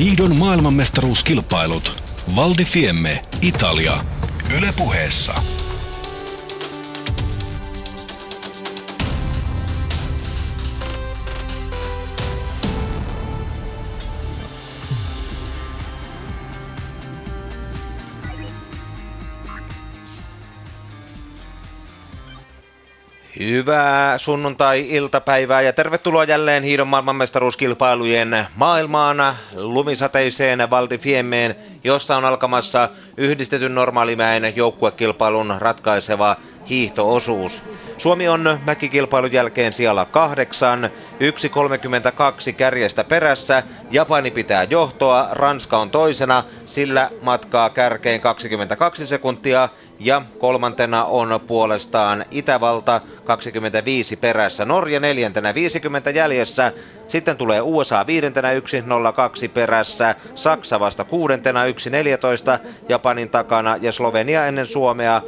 Hiidon maailmanmestaruuskilpailut. Valdi Fiemme, Italia. Ylepuheessa. Hyvää sunnuntai-iltapäivää ja tervetuloa jälleen hiidon maailmanmestaruuskilpailujen maailmaan lumisateiseen Valdi Fiemmeen, jossa on alkamassa yhdistetyn normaalimäen joukkuekilpailun ratkaiseva hiihtoosuus. Suomi on mäkikilpailun jälkeen siellä kahdeksan, 1.32 kärjestä perässä, Japani pitää johtoa, Ranska on toisena, sillä matkaa kärkeen 22 sekuntia ja kolmantena on puolestaan Itävalta 25 perässä, Norja neljäntenä 50 jäljessä, sitten tulee USA viidentenä 1.02 perässä, Saksa vasta kuudentena 1.14 Japanin takana ja Slovenia ennen Suomea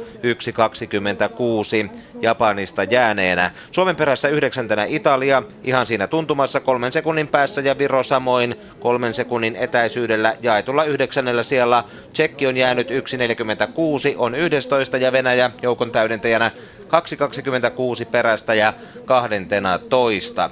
1.26 Japanista jääneenä. Suomen perässä yhdeksäntenä Italia, ihan siinä tuntumassa kolmen sekunnin päässä ja Viro samoin kolmen sekunnin etäisyydellä jaetulla yhdeksännellä siellä. Tsekki on jäänyt 1.46, on 11 ja Venäjä joukon täydentäjänä 2.26 perästä ja 12.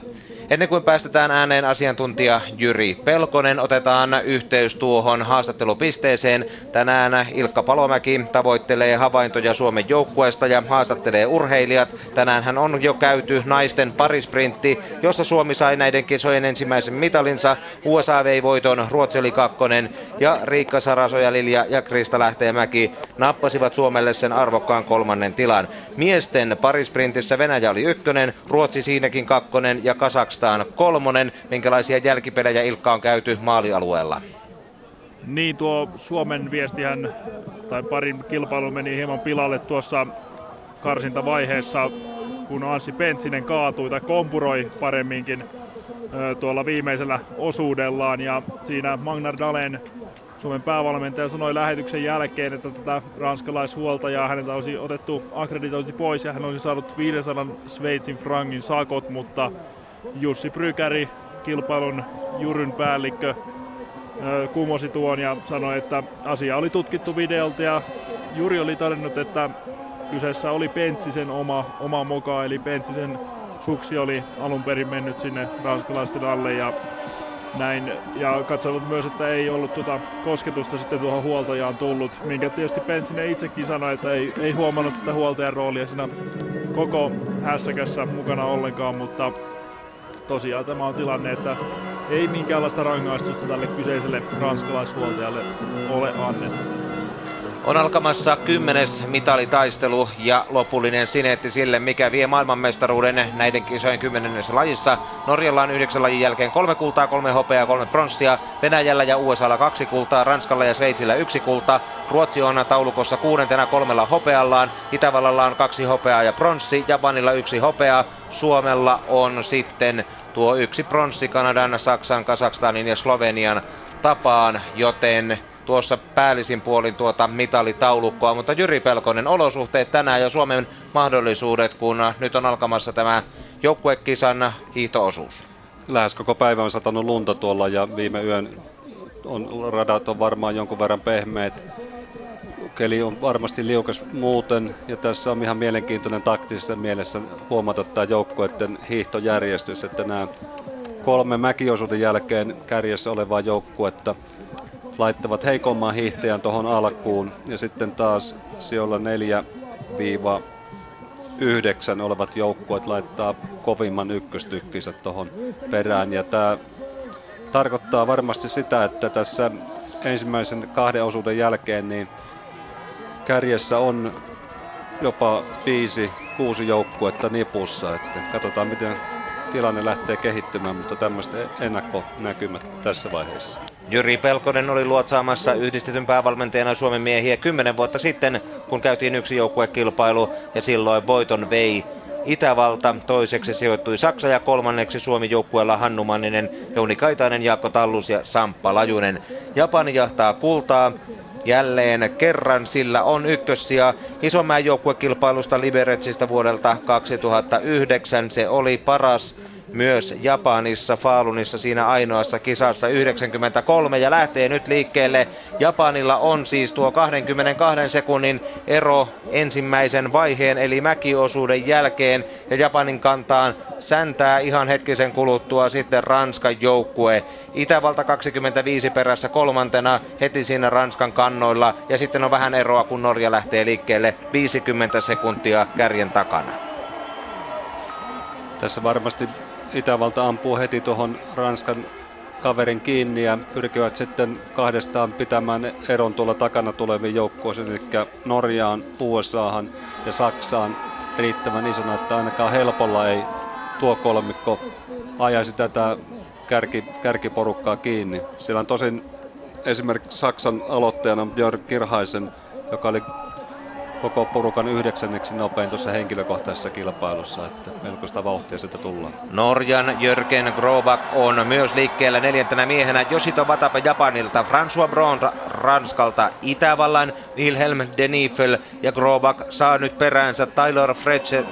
Ennen kuin päästetään ääneen asiantuntija Jyri Pelkonen, otetaan yhteys tuohon haastattelupisteeseen. Tänään Ilkka Palomäki tavoittelee havaintoja Suomen joukkueesta ja haastattelee urheilijat. Tänään hän on jo käyty naisten parisprintti, jossa Suomi sai näiden kisojen ensimmäisen mitalinsa. USA vei voiton, Ruotsi oli kakkonen ja Riikka Sarasoja, Lilja ja Krista Lähteenmäki nappasivat Suomelle sen arvokkaan kolmannen tilan. Miesten parisprintissä Venäjä oli ykkönen, Ruotsi siinäkin kakkonen ja Kasaks vastaan kolmonen. Minkälaisia jälkipelejä Ilkka on käyty maalialueella? Niin tuo Suomen viestihän tai parin kilpailu meni hieman pilalle tuossa karsintavaiheessa, kun Anssi Pentsinen kaatui tai kompuroi paremminkin tuolla viimeisellä osuudellaan ja siinä Magnar Dalen Suomen päävalmentaja sanoi lähetyksen jälkeen, että tätä ranskalaishuoltajaa häneltä olisi otettu akkreditointi pois ja hän olisi saanut 500 Sveitsin frangin sakot, mutta Jussi Prykäri, kilpailun juryn päällikkö, kumosi tuon ja sanoi, että asia oli tutkittu videolta ja Juri oli todennut, että kyseessä oli Pentsisen oma, oma moka, eli Pentsisen suksi oli alun perin mennyt sinne ranskalaisten alle ja näin. Ja katsonut myös, että ei ollut tuota kosketusta sitten tuohon huoltajaan tullut, minkä tietysti Pentsinen itsekin sanoi, että ei, ei huomannut sitä huoltajan roolia siinä koko hässäkässä mukana ollenkaan, mutta tosiaan tämä on tilanne, että ei minkäänlaista rangaistusta tälle kyseiselle ranskalaishuoltajalle ole annettu. On alkamassa kymmenes mitalitaistelu ja lopullinen sineetti sille, mikä vie maailmanmestaruuden näiden kisojen kymmenennessä lajissa. Norjalla on yhdeksän lajin jälkeen kolme kultaa, kolme hopeaa, kolme pronssia. Venäjällä ja USAlla kaksi kultaa, Ranskalla ja Sveitsillä yksi kulta. Ruotsi on taulukossa kuudentena kolmella hopeallaan. Itävallalla on kaksi hopeaa ja pronssi, Japanilla yksi hopea. Suomella on sitten tuo yksi pronssi Kanadan, Saksan, Kasakstanin ja Slovenian tapaan, joten tuossa päällisin puolin tuota mitalitaulukkoa, mutta Jyri Pelkonen, olosuhteet tänään ja Suomen mahdollisuudet, kun nyt on alkamassa tämä joukkuekisan hiihtoosuus. Lähes koko päivä on satanut lunta tuolla ja viime yön on, radat on varmaan jonkun verran pehmeät. Keli on varmasti liukas muuten ja tässä on ihan mielenkiintoinen taktisessa mielessä huomata tämä joukkueiden hiihtojärjestys, että nämä kolme mäkiosuuden jälkeen kärjessä olevaa joukkuetta – laittavat heikomman hiihtäjän tuohon alkuun. Ja sitten taas sijoilla 4-9 olevat joukkueet laittaa kovimman ykköstykkinsä tuohon perään. Ja tämä tarkoittaa varmasti sitä, että tässä ensimmäisen kahden osuuden jälkeen niin kärjessä on jopa viisi, kuusi joukkuetta nipussa, että katsotaan miten tilanne lähtee kehittymään, mutta tämmöistä ennakkonäkymät tässä vaiheessa. Jyri Pelkonen oli luotsaamassa yhdistetyn päävalmentajana Suomen miehiä kymmenen vuotta sitten, kun käytiin yksi joukkuekilpailu ja silloin voiton vei Itävalta, toiseksi sijoittui Saksa ja kolmanneksi Suomi joukkueella Hannu Manninen, Jouni Kaitainen, Jaakko Tallus ja Samppa Lajunen. Japani jahtaa kultaa jälleen kerran, sillä on ykkössiä Isomäen joukkuekilpailusta Liberetsistä vuodelta 2009. Se oli paras myös Japanissa Falunissa siinä ainoassa kisassa 93 ja lähtee nyt liikkeelle. Japanilla on siis tuo 22 sekunnin ero ensimmäisen vaiheen eli mäkiosuuden jälkeen ja Japanin kantaan säntää ihan hetkisen kuluttua sitten Ranskan joukkue. Itävalta 25 perässä kolmantena heti siinä Ranskan kannoilla ja sitten on vähän eroa kun Norja lähtee liikkeelle 50 sekuntia kärjen takana. Tässä varmasti Itävalta ampuu heti tuohon Ranskan kaverin kiinni ja pyrkivät sitten kahdestaan pitämään eron tuolla takana tuleviin joukkueisiin, eli Norjaan, USAhan ja Saksaan riittävän isona, että ainakaan helpolla ei tuo kolmikko ajaisi tätä kärki, kärkiporukkaa kiinni. Siellä on tosin esimerkiksi Saksan aloittajana Björk Kirhaisen, joka oli koko porukan yhdeksänneksi nopein tuossa henkilökohtaisessa kilpailussa, että melkoista vauhtia sitä tullaan. Norjan Jörgen Grobak on myös liikkeellä neljäntenä miehenä Josito Vatapa Japanilta, François Braun Ranskalta, Itävallan Wilhelm Denifel ja Grobak saa nyt peräänsä Tyler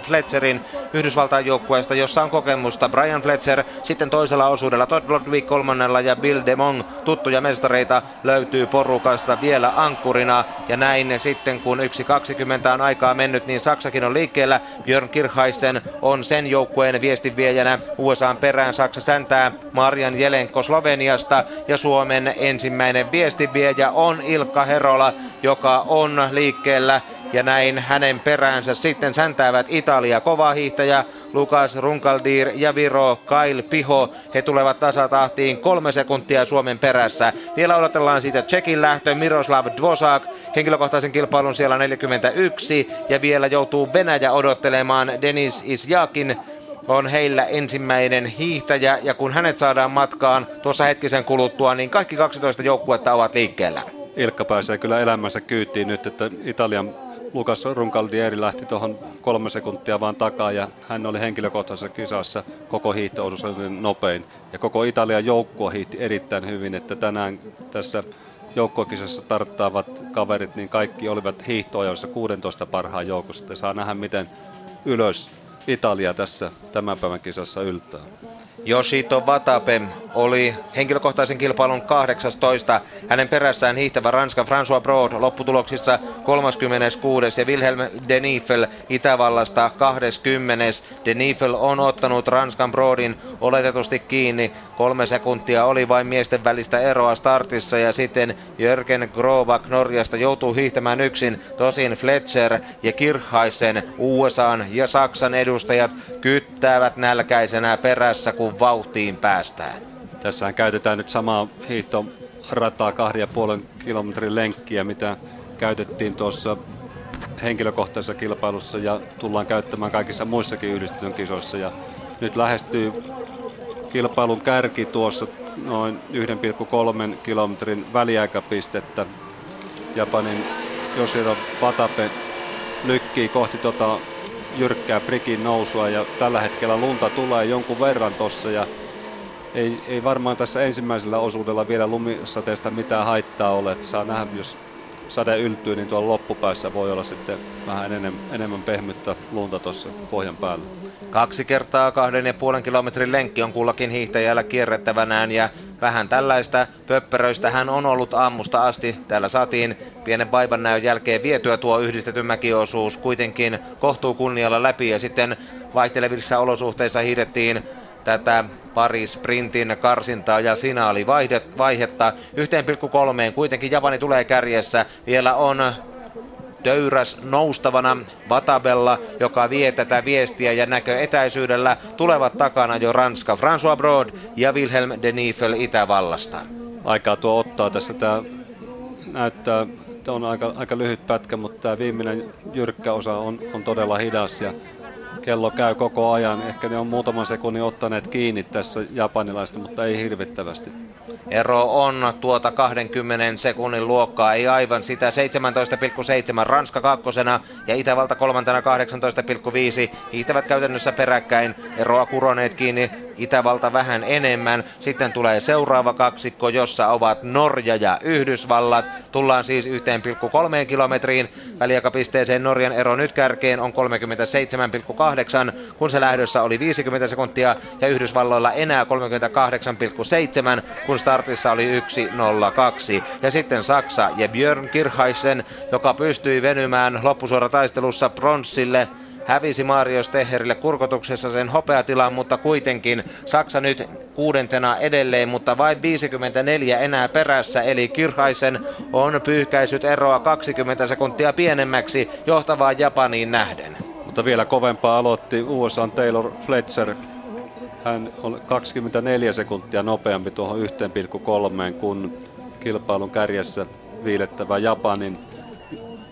Fletcherin Yhdysvaltain joukkueesta, jossa on kokemusta. Brian Fletcher sitten toisella osuudella, Todd Bloodwick kolmannella ja Bill DeMong, tuttuja mestareita, löytyy porukasta vielä ankkurina ja näin sitten kun yksi kaksi 20 on aikaa mennyt, niin Saksakin on liikkeellä. Björn Kirchheisen on sen joukkueen viestinviejänä. USAn perään Saksa säntää Marian Jelenko Sloveniasta ja Suomen ensimmäinen viestinviejä on Ilkka Herola, joka on liikkeellä ja näin hänen peräänsä sitten säntäävät Italia kova hiihtäjä Lukas Runkaldir ja Viro Kail Piho. He tulevat tasatahtiin kolme sekuntia Suomen perässä. Vielä odotellaan siitä Tsekin lähtö Miroslav Dvosak. Henkilökohtaisen kilpailun siellä 41 ja vielä joutuu Venäjä odottelemaan Denis Isjakin on heillä ensimmäinen hiihtäjä ja kun hänet saadaan matkaan tuossa hetkisen kuluttua, niin kaikki 12 joukkuetta ovat liikkeellä. Ilkka pääsee kyllä elämänsä kyytiin nyt, että Italian Lukas Runkaldieri lähti tuohon kolme sekuntia vaan takaa ja hän oli henkilökohtaisessa kisassa koko hiihto nopein. Ja koko Italian joukkue hiihti erittäin hyvin, että tänään tässä joukkuekisassa tarttaavat kaverit, niin kaikki olivat hiihtoajoissa 16 parhaan joukossa. Että saa nähdä, miten ylös Italia tässä tämän päivän kisassa yltää. Yoshito Watape oli henkilökohtaisen kilpailun 18. Hänen perässään hiihtävä Ranskan François Broad lopputuloksissa 36. ja Wilhelm Denifel Itävallasta 20. Denifel on ottanut Ranskan Broadin oletetusti kiinni. Kolme sekuntia oli vain miesten välistä eroa startissa ja sitten Jörgen Grovak Norjasta joutuu hiihtämään yksin. Tosin Fletcher ja Kirchheisen USAn ja Saksan edustajat kyttäävät nälkäisenä perässä, kun vauhtiin päästään. Tässähän käytetään nyt samaa hiihtorataa kahden ja puolen kilometrin lenkkiä, mitä käytettiin tuossa henkilökohtaisessa kilpailussa ja tullaan käyttämään kaikissa muissakin yhdistetyn kisoissa. Ja nyt lähestyy kilpailun kärki tuossa noin 1,3 kilometrin väliaikapistettä. Japanin Yoshiro Watabe lykkii kohti tota jyrkkää prikin nousua ja tällä hetkellä lunta tulee jonkun verran tossa ja ei, ei varmaan tässä ensimmäisellä osuudella vielä lumisateesta mitään haittaa ole. Saa nähdä, jos sade yltyy, niin tuolla loppupäässä voi olla sitten vähän enemmän, enemmän pehmyttä lunta tuossa pohjan päällä. Kaksi kertaa kahden ja puolen kilometrin lenkki on kullakin hiihtäjällä kierrettävänään ja vähän tällaista pöppäröistä hän on ollut aamusta asti. Täällä saatiin pienen vaivan näön jälkeen vietyä tuo yhdistetty mäkiosuus kuitenkin kohtuu kunnialla läpi ja sitten vaihtelevissa olosuhteissa hiidettiin tätä pari sprintin karsintaa ja finaalivaihetta. 1,3 kuitenkin Japani tulee kärjessä. Vielä on töyräs noustavana Vatabella, joka vie tätä viestiä ja näkö etäisyydellä tulevat takana jo Ranska, François Broad ja Wilhelm Denifel Itävallasta. Aikaa tuo ottaa tässä tämä näyttää, että on aika, aika lyhyt pätkä, mutta tämä viimeinen jyrkkä osa on, on todella hidas ja kello käy koko ajan. Ehkä ne on muutaman sekunnin ottaneet kiinni tässä japanilaista, mutta ei hirvittävästi. Ero on tuota 20 sekunnin luokkaa, ei aivan sitä 17,7 Ranska kakkosena ja Itävalta kolmantena 18,5 hiihtävät käytännössä peräkkäin. Eroa kuroneet kiinni Itävalta vähän enemmän. Sitten tulee seuraava kaksikko, jossa ovat Norja ja Yhdysvallat. Tullaan siis 1,3 kilometriin. Väliaikapisteeseen Norjan ero nyt kärkeen on 37,8, kun se lähdössä oli 50 sekuntia ja Yhdysvalloilla enää 38,7, kun startissa oli 1.02. Ja sitten Saksa ja Björn Kirchheisen, joka pystyi venymään loppusuorataistelussa pronssille hävisi Mario Steherille kurkotuksessa sen hopeatilan, mutta kuitenkin Saksa nyt kuudentena edelleen, mutta vain 54 enää perässä, eli Kirhaisen on pyyhkäisyt eroa 20 sekuntia pienemmäksi johtavaan Japaniin nähden. Mutta vielä kovempaa aloitti USA Taylor Fletcher. Hän on 24 sekuntia nopeampi tuohon 1,3 kun kilpailun kärjessä viilettävä Japanin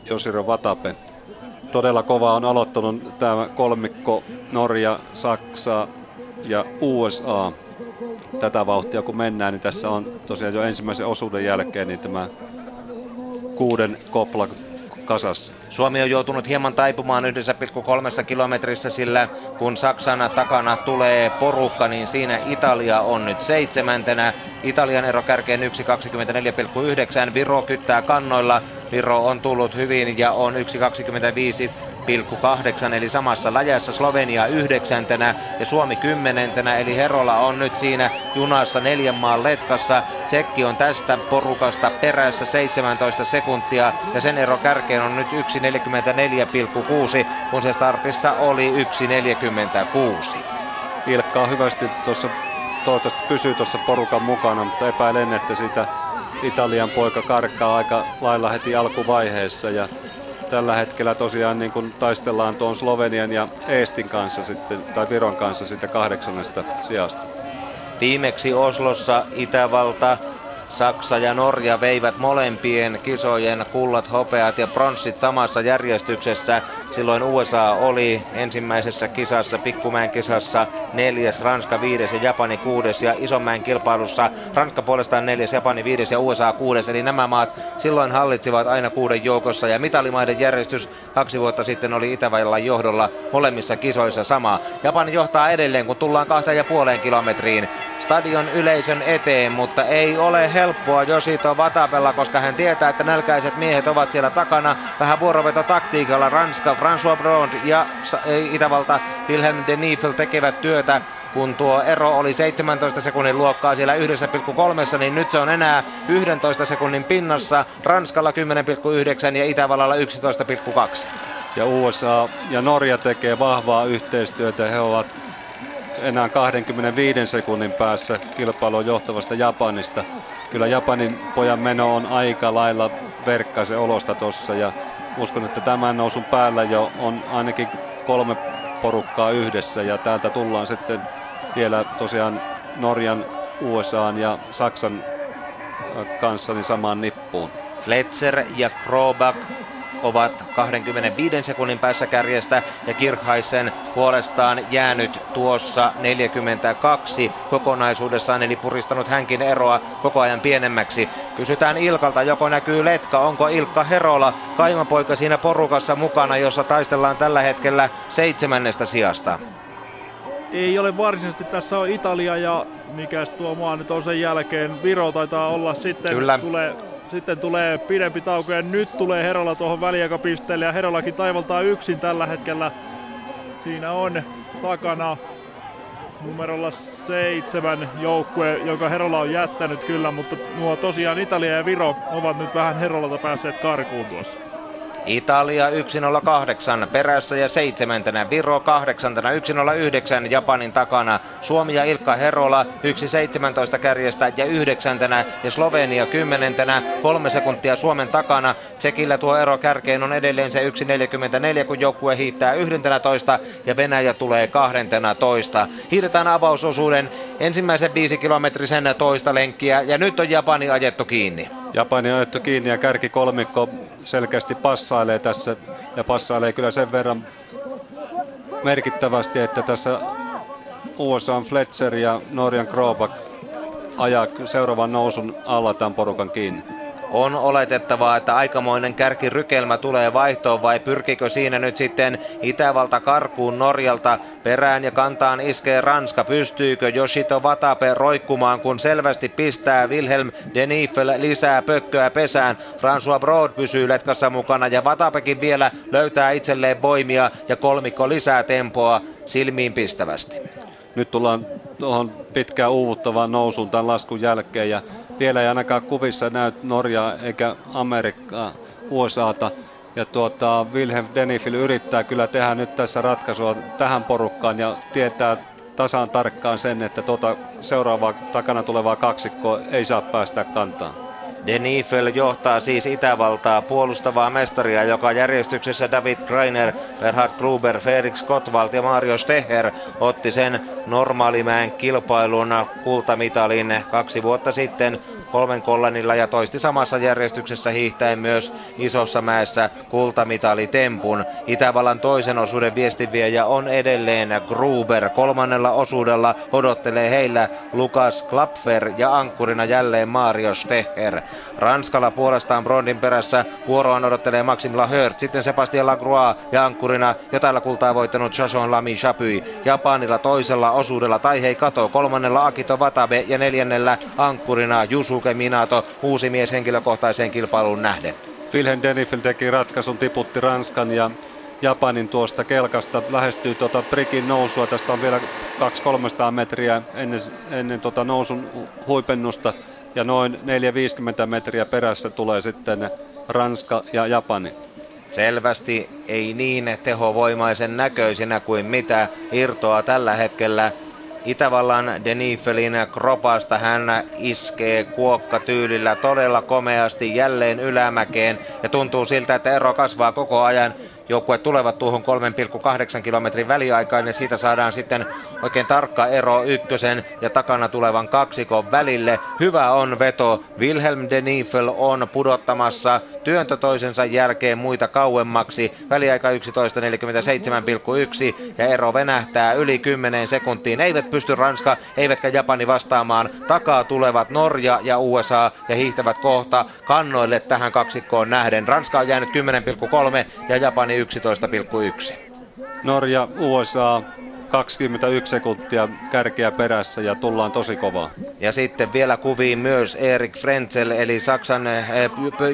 Yoshiro Watabe todella kova on aloittanut tämä kolmikko Norja, Saksa ja USA. Tätä vauhtia kun mennään, niin tässä on tosiaan jo ensimmäisen osuuden jälkeen niin tämä kuuden kopla kasassa. Suomi on joutunut hieman taipumaan 1,3 kilometrissä, sillä kun Saksan takana tulee porukka, niin siinä Italia on nyt seitsemäntenä. Italian ero kärkeen 1,24,9. Viro kyttää kannoilla. Viro on tullut hyvin ja on 1,25 1,8 eli samassa läjässä Slovenia yhdeksäntenä ja Suomi kymmenentenä eli Herola on nyt siinä junassa neljän maan letkassa. Tsekki on tästä porukasta perässä 17 sekuntia ja sen ero kärkeen on nyt 1,44,6 kun se startissa oli 1,46. Ilkka on hyvästi tuossa toivottavasti pysyy tuossa porukan mukana, mutta epäilen, että sitä Italian poika karkaa aika lailla heti alkuvaiheessa ja tällä hetkellä tosiaan niin kuin taistellaan tuon Slovenian ja Eestin kanssa sitten, tai Viron kanssa sitten kahdeksannesta sijasta. Viimeksi Oslossa Itävalta Saksa ja Norja veivät molempien kisojen kullat, hopeat ja pronssit samassa järjestyksessä. Silloin USA oli ensimmäisessä kisassa, Pikkumäen kisassa neljäs, Ranska viides ja Japani kuudes ja Isonmäen kilpailussa Ranska puolestaan neljäs, Japani viides ja USA kuudes. Eli nämä maat silloin hallitsivat aina kuuden joukossa ja mitalimaiden järjestys kaksi vuotta sitten oli Itävallan johdolla molemmissa kisoissa sama. Japani johtaa edelleen, kun tullaan kahteen ja puoleen kilometriin stadion yleisön eteen, mutta ei ole helppoa Josito Vatapella, koska hän tietää, että nälkäiset miehet ovat siellä takana. Vähän vuoroveto-taktiikalla Ranska, François Brond ja Itävalta Wilhelm de Niefel tekevät työtä kun tuo ero oli 17 sekunnin luokkaa siellä 1,3, niin nyt se on enää 11 sekunnin pinnassa. Ranskalla 10,9 ja Itävallalla 11,2. Ja USA ja Norja tekee vahvaa yhteistyötä. He ovat enää 25 sekunnin päässä kilpailua johtavasta Japanista. Kyllä Japanin pojan meno on aika lailla verkkaisen olosta tossa ja uskon, että tämän nousun päällä jo on ainakin kolme porukkaa yhdessä ja täältä tullaan sitten vielä tosiaan Norjan, USAn ja Saksan kanssa niin samaan nippuun. Fletcher ja Krobak ovat 25 sekunnin päässä kärjestä ja Kirchheisen puolestaan jäänyt tuossa 42 kokonaisuudessaan, eli puristanut hänkin eroa koko ajan pienemmäksi. Kysytään Ilkalta, joko näkyy Letka, onko Ilkka Herola kaimapoika siinä porukassa mukana, jossa taistellaan tällä hetkellä seitsemännestä sijasta? Ei ole varsinaisesti, tässä on Italia ja mikä tuo maa nyt on sen jälkeen. Viro taitaa olla sitten, Kyllä. tulee sitten tulee pidempi tauko ja nyt tulee Herola tuohon väliaikapisteelle ja Herolakin taivaltaa yksin tällä hetkellä. Siinä on takana numerolla seitsemän joukkue, joka Herola on jättänyt kyllä, mutta nuo tosiaan Italia ja Viro ovat nyt vähän Herolalta päässeet karkuun tuossa. Italia 108 perässä ja seitsemäntenä, Viro kahdeksantena 109 Japanin takana, Suomi ja Ilkka Herola 117 kärjestä ja yhdeksäntenä ja Slovenia kymmenentenä, kolme sekuntia Suomen takana. Tsekillä tuo ero kärkeen on edelleen se 1.44 kun joukkue hiittää 11 ja Venäjä tulee 12. Hiidetään avausosuuden ensimmäisen viisi kilometrisen toista lenkkiä ja nyt on Japani ajettu kiinni. Japani on ajettu kiinni ja kärki kolmikko selkeästi passailee tässä ja passailee kyllä sen verran merkittävästi, että tässä USA on Fletcher ja Norjan Krobak ajaa seuraavan nousun alla tämän porukan kiinni. On oletettavaa, että aikamoinen kärkirykelmä tulee vaihtoon vai pyrkikö siinä nyt sitten Itävalta karkuun Norjalta perään ja kantaan iskee Ranska. Pystyykö Yoshito Vatape roikkumaan, kun selvästi pistää Wilhelm Denifel lisää pökköä pesään. François Broad pysyy letkassa mukana ja Vatapekin vielä löytää itselleen voimia ja kolmikko lisää tempoa silmiin pistävästi. Nyt tullaan tuohon pitkään uuvuttavaan nousuun tämän laskun jälkeen ja vielä ei ainakaan kuvissa näy Norjaa eikä Amerikkaa, USAta. Ja tuota, Wilhelm Denifil yrittää kyllä tehdä nyt tässä ratkaisua tähän porukkaan ja tietää tasan tarkkaan sen, että tuota seuraavaa takana tulevaa kaksikkoa ei saa päästä kantaa. Denifel johtaa siis Itävaltaa puolustavaa mestaria, joka järjestyksessä David Greiner, Berhard Gruber, Felix Gottwald ja Mario Steher otti sen normaalimäen kilpailun kultamitalin kaksi vuotta sitten kolmen kollanilla ja toisti samassa järjestyksessä hiihtäen myös isossa mäessä kultamitalitempun. Itävallan toisen osuuden viestinviejä on edelleen Gruber. Kolmannella osuudella odottelee heillä Lukas Klapfer ja ankkurina jälleen Mario Steher. Ranskalla puolestaan Brondin perässä vuoroaan odottelee Maxim Lahört, sitten Sebastian Lagroix ja ankkurina jo tällä kultaa voittanut Chachon Lami Chapuis. Japanilla toisella osuudella hei Kato, kolmannella Akito Watabe ja neljännellä ankkurina Yusuke Minato, uusi mies henkilökohtaiseen kilpailuun nähden. Wilhelm Denifel teki ratkaisun, tiputti Ranskan ja Japanin tuosta kelkasta, lähestyy tuota prikin nousua. Tästä on vielä 200-300 metriä ennen, ennen tuota nousun huipennusta ja noin 450 metriä perässä tulee sitten Ranska ja Japani. Selvästi ei niin tehovoimaisen näköisinä kuin mitä irtoaa tällä hetkellä Itävallan Denifelin kropasta hän iskee kuokka tyylillä todella komeasti jälleen ylämäkeen. Ja tuntuu siltä, että ero kasvaa koko ajan joukkueet tulevat tuohon 3,8 kilometrin väliaikaan ja siitä saadaan sitten oikein tarkka ero ykkösen ja takana tulevan kaksikon välille. Hyvä on veto. Wilhelm de Niefel on pudottamassa työntö toisensa jälkeen muita kauemmaksi. Väliaika 11.47,1 ja ero venähtää yli 10 sekuntiin. Eivät pysty Ranska eivätkä Japani vastaamaan. Takaa tulevat Norja ja USA ja hiihtävät kohta kannoille tähän kaksikkoon nähden. Ranska on jäänyt 10,3 ja Japani 11,1. Norja, USA 21 sekuntia kärkeä perässä ja tullaan tosi kovaa. Ja sitten vielä kuviin myös Erik Frenzel eli Saksan äh,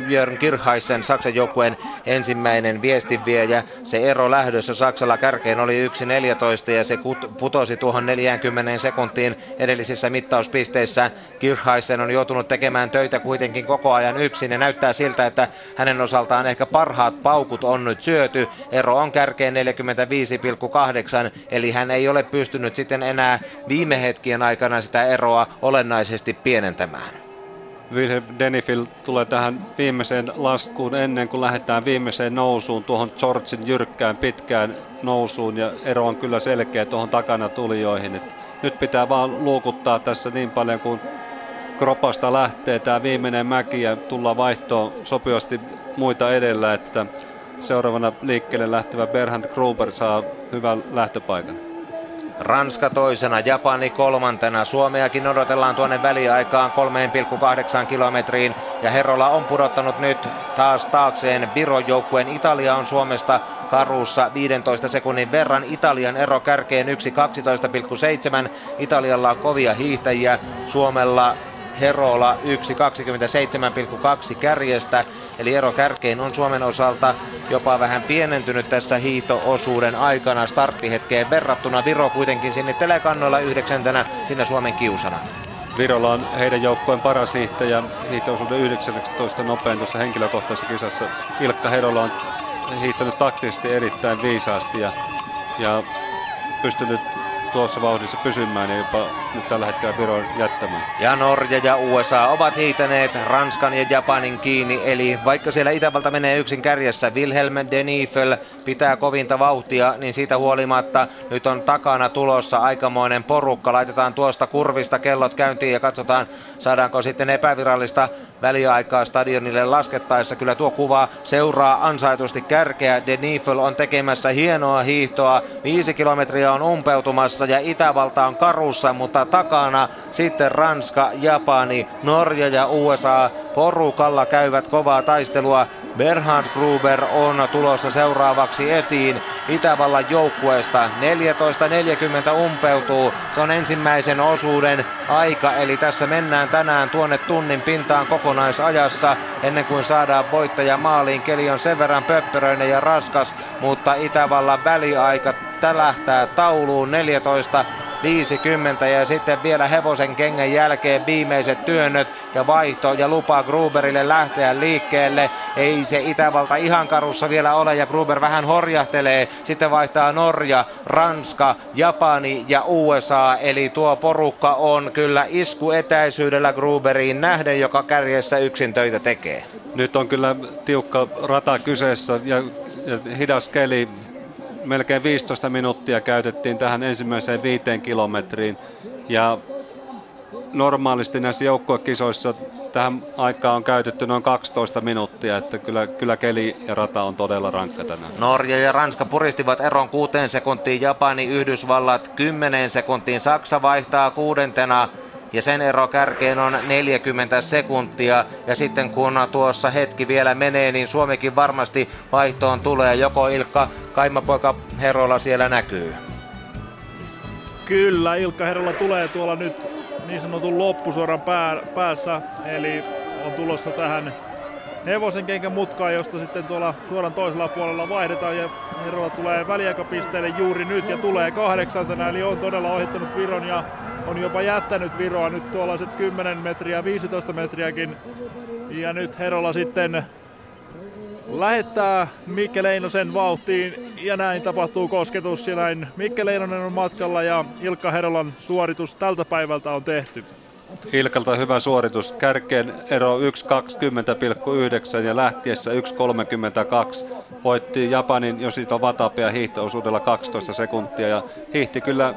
Björn Kirchheisen Saksan joukkueen ensimmäinen viestinviejä. Se ero lähdössä Saksalla kärkeen oli 1.14 ja se putosi tuohon 40 sekuntiin edellisissä mittauspisteissä. Kirchheisen on joutunut tekemään töitä kuitenkin koko ajan yksin ja näyttää siltä, että hänen osaltaan ehkä parhaat paukut on nyt syöty. Ero on kärkeen 45,8 eli hän hän ei ole pystynyt sitten enää viime hetkien aikana sitä eroa olennaisesti pienentämään. Wilhelm Denifil tulee tähän viimeiseen laskuun ennen kuin lähdetään viimeiseen nousuun, tuohon Georgin jyrkkään pitkään nousuun ja ero on kyllä selkeä tuohon takana tulijoihin. Et nyt pitää vaan luukuttaa tässä niin paljon kuin kropasta lähtee tämä viimeinen mäki ja tullaan vaihtoon sopivasti muita edellä, että seuraavana liikkeelle lähtevä Berhard Gruber saa hyvän lähtöpaikan. Ranska toisena, Japani kolmantena. Suomeakin odotellaan tuonne väliaikaan 3,8 kilometriin. Ja Herola on pudottanut nyt taas taakseen Viron joukkueen. Italia on Suomesta karuussa 15 sekunnin verran. Italian ero kärkeen 1.12,7. Italialla on kovia hiihtäjiä. Suomella Herola 1.27,2 kärjestä, eli ero kärkeen on Suomen osalta jopa vähän pienentynyt tässä hiito-osuuden aikana starttihetkeen verrattuna. Viro kuitenkin sinne telekannoilla yhdeksäntenä, sinne Suomen kiusana. Virolla on heidän joukkojen paras hiihtäjä, hiito-osuuden 19 nopein tuossa henkilökohtaisessa kisassa. Ilkka Herola on hiihtänyt taktisesti erittäin viisaasti ja, ja pystynyt tuossa vauhdissa pysymään ja jopa nyt tällä hetkellä Viron jättämään. Ja Norja ja USA ovat hiitäneet Ranskan ja Japanin kiinni, eli vaikka siellä Itävalta menee yksin kärjessä, Wilhelm Denifel pitää kovinta vauhtia, niin siitä huolimatta nyt on takana tulossa aikamoinen porukka. Laitetaan tuosta kurvista kellot käyntiin ja katsotaan saadaanko sitten epävirallista väliaikaa stadionille laskettaessa. Kyllä tuo kuva seuraa ansaitusti kärkeä. Denifel on tekemässä hienoa hiihtoa. Viisi kilometriä on umpeutumassa ja Itävalta on karussa, mutta takana sitten Ranska, Japani, Norja ja USA porukalla käyvät kovaa taistelua. Berhard Gruber on tulossa seuraavaksi esiin Itävallan joukkueesta. 14.40 umpeutuu. Se on ensimmäisen osuuden aika, eli tässä mennään tänään tuonne tunnin pintaan kokonaisajassa ennen kuin saadaan voittaja maaliin. Keli on sen verran pöppöröinen ja raskas, mutta Itävallan väliaika tälähtää tauluun 14 50 ja sitten vielä hevosen kengän jälkeen viimeiset työnnöt ja vaihto ja lupa Gruberille lähteä liikkeelle. Ei se Itävalta ihan karussa vielä ole ja Gruber vähän horjahtelee. Sitten vaihtaa Norja, Ranska, Japani ja USA. Eli tuo porukka on kyllä isku etäisyydellä Gruberiin nähden, joka kärjessä yksin töitä tekee. Nyt on kyllä tiukka rata kyseessä ja, ja hidas keli melkein 15 minuuttia käytettiin tähän ensimmäiseen viiteen kilometriin. Ja normaalisti näissä joukkuekisoissa tähän aikaan on käytetty noin 12 minuuttia, että kyllä, kyllä keli ja rata on todella rankka tänään. Norja ja Ranska puristivat eron kuuteen sekuntiin, Japani, Yhdysvallat 10 sekuntiin, Saksa vaihtaa kuudentena ja sen ero kärkeen on 40 sekuntia. Ja sitten kun tuossa hetki vielä menee, niin Suomikin varmasti vaihtoon tulee. Joko Ilkka Kaimapoika Herola siellä näkyy? Kyllä, Ilkka Herola tulee tuolla nyt niin sanotun loppusuoran pää, päässä. Eli on tulossa tähän hevosen kenkän mutkaan, josta sitten tuolla suoran toisella puolella vaihdetaan ja Herola tulee väliaikapisteelle juuri nyt ja tulee kahdeksantena, eli on todella ohittanut Viron ja on jopa jättänyt Viroa nyt tuollaiset 10 metriä, 15 metriäkin. Ja nyt Herola sitten lähettää Mikke Leinosen vauhtiin ja näin tapahtuu kosketus ja näin Mikke Leinonen on matkalla ja Ilkka Herolan suoritus tältä päivältä on tehty. Ilkalta hyvä suoritus. Kärkeen ero 1.20,9 ja lähtiessä 1.32. Voitti Japanin Yoshito Watapea hiihtoosuudella 12 sekuntia ja hiihti kyllä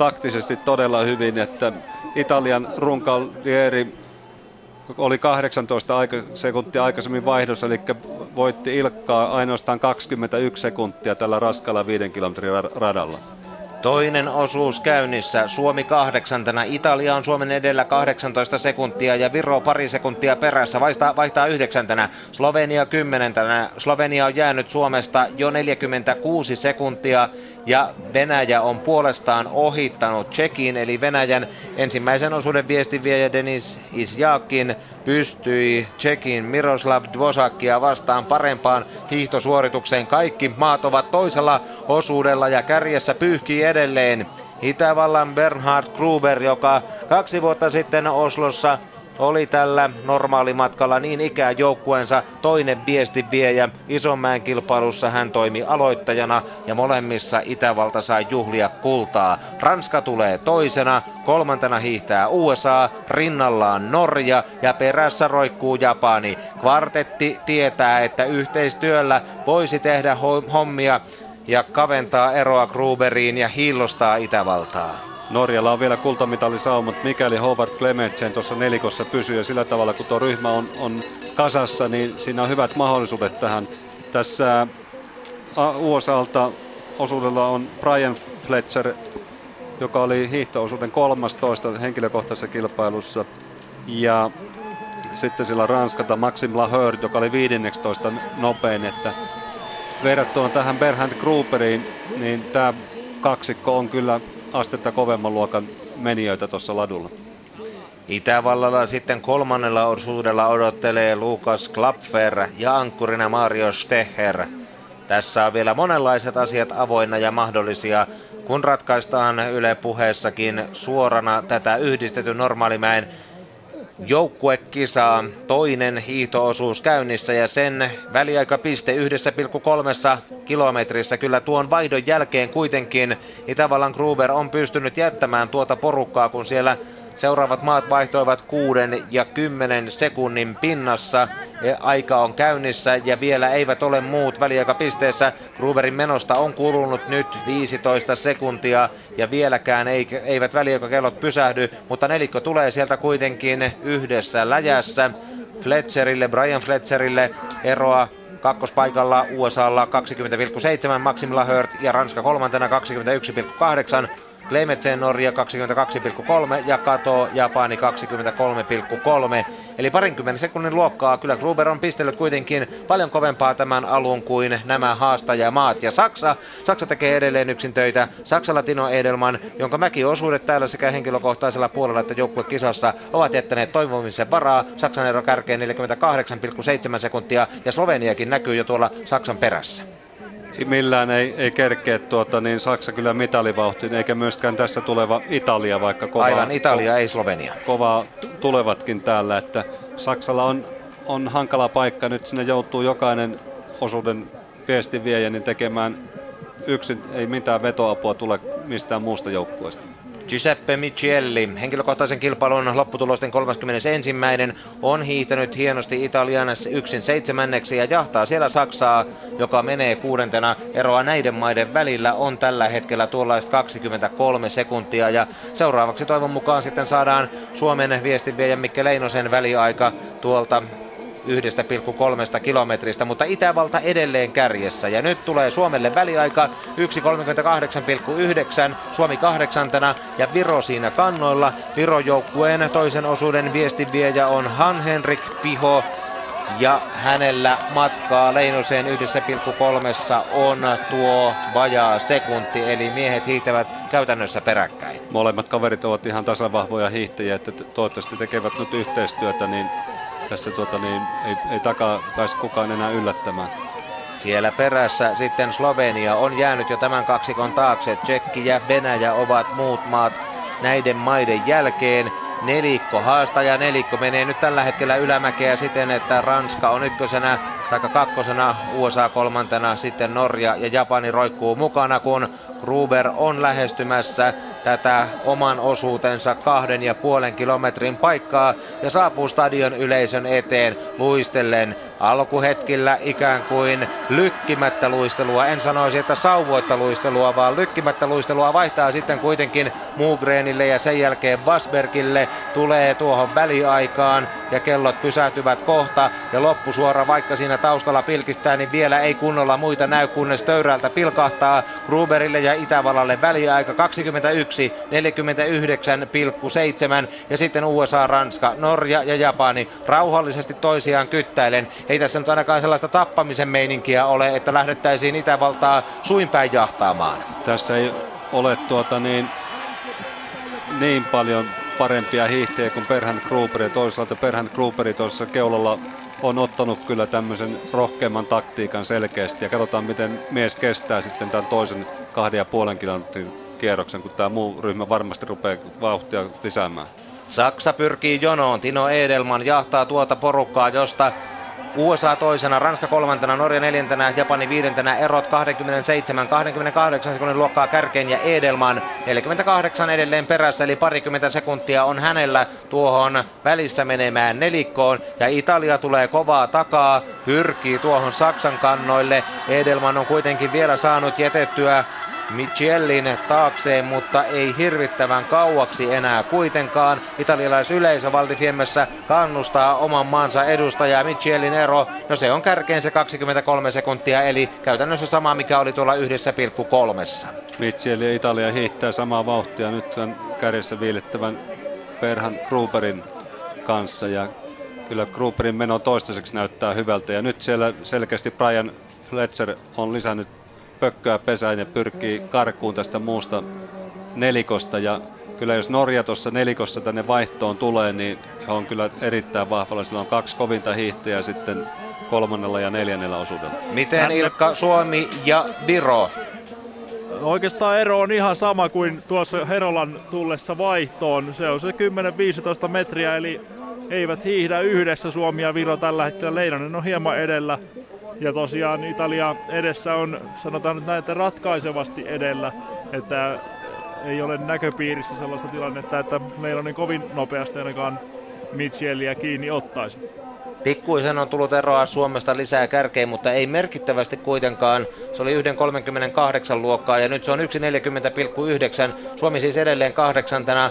taktisesti todella hyvin, että Italian runkalieri oli 18 aika, sekuntia aikaisemmin vaihdossa, eli voitti Ilkkaa ainoastaan 21 sekuntia tällä raskalla 5 kilometrin radalla. Toinen osuus käynnissä. Suomi kahdeksantena. Italia on Suomen edellä 18 sekuntia ja Viro pari sekuntia perässä. Vaihtaa, vaihtaa yhdeksäntenä. Slovenia kymmenentenä. Slovenia on jäänyt Suomesta jo 46 sekuntia ja Venäjä on puolestaan ohittanut Tsekin, eli Venäjän ensimmäisen osuuden viestinviejä Denis Isjakin pystyi Tsekin Miroslav Dvosakia vastaan parempaan hiihtosuoritukseen. Kaikki maat ovat toisella osuudella ja kärjessä pyyhkii edelleen Itävallan Bernhard Gruber, joka kaksi vuotta sitten Oslossa oli tällä normaalimatkalla niin ikään joukkueensa toinen viestinviejä. Isonmäen kilpailussa hän toimi aloittajana ja molemmissa Itävalta sai juhlia kultaa. Ranska tulee toisena, kolmantena hiihtää USA, rinnallaan Norja ja perässä roikkuu Japani. Kvartetti tietää, että yhteistyöllä voisi tehdä hommia ja kaventaa eroa Gruberiin ja hiillostaa Itävaltaa. Norjalla on vielä kultamitalisaumat, mikäli Howard Clementsen tuossa nelikossa pysyy ja sillä tavalla kun tuo ryhmä on, on kasassa, niin siinä on hyvät mahdollisuudet tähän. Tässä USAlta osuudella on Brian Fletcher, joka oli hiihtoosuuden 13 henkilökohtaisessa kilpailussa. Ja sitten sillä Ranskalta Maxim Laheur, joka oli 15 nopein, että verrattuna tähän Berhand Grupperiin, niin tämä kaksikko on kyllä astetta kovemman luokan menijöitä tuossa ladulla. Itävallalla sitten kolmannella osuudella odottelee Lukas Klapfer ja ankkurina Mario Steher. Tässä on vielä monenlaiset asiat avoinna ja mahdollisia, kun ratkaistaan Yle puheessakin suorana tätä yhdistetyn normaalimäen joukkuekisaa. Toinen hiihtoosuus käynnissä ja sen väliaikapiste 1,3 kilometrissä. Kyllä tuon vaihdon jälkeen kuitenkin Itävallan Gruber on pystynyt jättämään tuota porukkaa, kun siellä Seuraavat maat vaihtoivat kuuden ja kymmenen sekunnin pinnassa. Aika on käynnissä ja vielä eivät ole muut väliaikapisteessä. Gruberin menosta on kulunut nyt 15 sekuntia ja vieläkään eivät väliaikakellot pysähdy, mutta nelikko tulee sieltä kuitenkin yhdessä läjässä. Fletcherille, Brian Fletcherille eroa kakkospaikalla USAlla 20,7 Maxim Lahört ja Ranska kolmantena 21,8 Klemetsen Norja 22,3 ja Kato Japani 23,3. Eli parinkymmenen sekunnin luokkaa. Kyllä Gruber on pistellyt kuitenkin paljon kovempaa tämän alun kuin nämä haastajamaat. Ja Saksa, Saksa tekee edelleen yksin töitä. Saksalla Tino Edelman, jonka mäkiosuudet täällä sekä henkilökohtaisella puolella että joukkuekisassa ovat jättäneet toivomisen varaa. Saksan ero kärkeen 48,7 sekuntia ja Sloveniakin näkyy jo tuolla Saksan perässä millään ei, ei kerkeä tuota, niin Saksa kyllä mitalivauhtiin, eikä myöskään tässä tuleva Italia, vaikka kova, Aivan, Italia, ko- ei Slovenia. Kovaa tulevatkin täällä, että Saksalla on, on hankala paikka, nyt sinne joutuu jokainen osuuden viestinviejä niin tekemään yksin, ei mitään vetoapua tule mistään muusta joukkueesta. Giuseppe Michielli, henkilökohtaisen kilpailun lopputulosten 31. on hiihtänyt hienosti Italian yksin seitsemänneksi ja jahtaa siellä Saksaa, joka menee kuudentena. Eroa näiden maiden välillä on tällä hetkellä tuollaista 23 sekuntia ja seuraavaksi toivon mukaan sitten saadaan Suomen viestinviejä Mikke Leinosen väliaika tuolta 1,3 kilometristä, mutta Itävalta edelleen kärjessä. Ja nyt tulee Suomelle väliaika 1.38,9, Suomi kahdeksantena ja Viro siinä kannoilla. Viro joukkueen toisen osuuden viestinviejä on Han-Henrik Piho, ja hänellä matkaa Leinoseen 1,3 on tuo vajaa sekunti, eli miehet hiihtävät käytännössä peräkkäin. Molemmat kaverit ovat ihan tasavahvoja hiihtäjiä, että toivottavasti tekevät nyt yhteistyötä, niin tässä tuota, niin ei, ei takaa pääse kukaan enää yllättämään. Siellä perässä sitten Slovenia on jäänyt jo tämän kaksikon taakse. Tsekki ja Venäjä ovat muut maat näiden maiden jälkeen. Nelikko haastaja nelikko menee nyt tällä hetkellä ylämäkeä siten, että Ranska on ykkösenä tai kakkosena, USA kolmantena, sitten Norja ja Japani roikkuu mukana, kun Gruber on lähestymässä tätä oman osuutensa kahden ja puolen kilometrin paikkaa ja saapuu stadion yleisön eteen luistellen alkuhetkillä ikään kuin lykkimättä luistelua. En sanoisi, että sauvoitta luistelua, vaan lykkimättä luistelua vaihtaa sitten kuitenkin Mugreenille ja sen jälkeen Basbergille tulee tuohon väliaikaan ja kellot pysähtyvät kohta ja loppusuora vaikka siinä taustalla pilkistää, niin vielä ei kunnolla muita näy, kunnes töyrältä pilkahtaa Gruberille ja Itävallalle väliaika 21, 49,7 ja sitten USA, Ranska, Norja ja Japani rauhallisesti toisiaan kyttäilen. Ei tässä nyt ainakaan sellaista tappamisen meininkiä ole, että lähdettäisiin Itävaltaa suinpäin jahtaamaan. Tässä ei ole tuota niin, niin paljon parempia hiihtäjiä kuin Perhan Gruber toisaalta Perhan Gruberi tuossa keulalla on ottanut kyllä tämmöisen rohkeamman taktiikan selkeästi ja katsotaan miten mies kestää sitten tämän toisen kahden ja puolen kilometrin kierroksen, kun tämä muu ryhmä varmasti rupeaa vauhtia lisäämään. Saksa pyrkii jonoon. Tino Edelman jahtaa tuota porukkaa, josta USA toisena, Ranska kolmantena, Norja neljäntenä, Japani viidentenä, erot 27, 28 sekunnin luokkaa kärkeen ja Edelman 48 edelleen perässä, eli parikymmentä sekuntia on hänellä tuohon välissä menemään nelikkoon ja Italia tulee kovaa takaa, pyrkii tuohon Saksan kannoille. Edelman on kuitenkin vielä saanut jätettyä Michellin taakseen, mutta ei hirvittävän kauaksi enää kuitenkaan. Italialaisyleisö Valdifiemmessä kannustaa oman maansa edustajaa. Michellin ero, no se on kärkeen se 23 sekuntia, eli käytännössä sama mikä oli tuolla 1,3. Michel ja Italia hiihtää samaa vauhtia nyt tämän kärjessä viilettävän Perhan Gruberin kanssa ja kyllä Gruberin meno toistaiseksi näyttää hyvältä ja nyt siellä selkeästi Brian Fletcher on lisännyt pökköä pesään ja pyrkii karkuun tästä muusta nelikosta. Ja kyllä jos Norja tuossa nelikossa tänne vaihtoon tulee, niin he on kyllä erittäin vahvalla. Sillä on kaksi kovinta hiihtäjää sitten kolmannella ja neljännellä osuudella. Miten Ilkka Suomi ja Viro? Oikeastaan ero on ihan sama kuin tuossa Herolan tullessa vaihtoon. Se on se 10-15 metriä, eli eivät hiihdä yhdessä Suomi ja Viro tällä hetkellä. Leinonen on hieman edellä ja tosiaan Italia edessä on, sanotaan nyt näin, että ratkaisevasti edellä, että ei ole näköpiirissä sellaista tilannetta, että meillä on niin kovin nopeasti ainakaan Michelia kiinni ottaisi. Pikkuisen on tullut eroa Suomesta lisää kärkeen, mutta ei merkittävästi kuitenkaan. Se oli 1,38 luokkaa ja nyt se on 1,40,9. Suomi siis edelleen kahdeksantena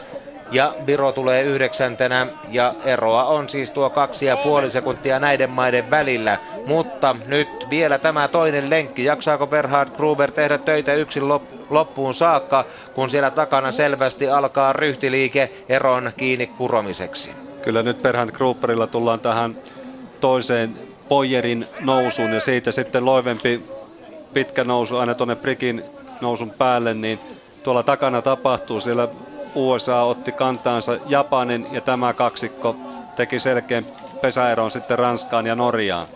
ja Viro tulee yhdeksäntenä ja eroa on siis tuo kaksi ja puoli sekuntia näiden maiden välillä. Mutta nyt vielä tämä toinen lenkki. Jaksaako Berhard Gruber tehdä töitä yksin loppuun saakka, kun siellä takana selvästi alkaa ryhtiliike eron kiinni kuromiseksi? Kyllä nyt Berhard Gruberilla tullaan tähän toiseen Poyerin nousuun ja siitä sitten loivempi pitkä nousu aina tuonne Prikin nousun päälle, niin tuolla takana tapahtuu. Siellä USA otti kantaansa Japanin ja tämä kaksikko teki selkeän pesäeron sitten Ranskaan ja Norjaan.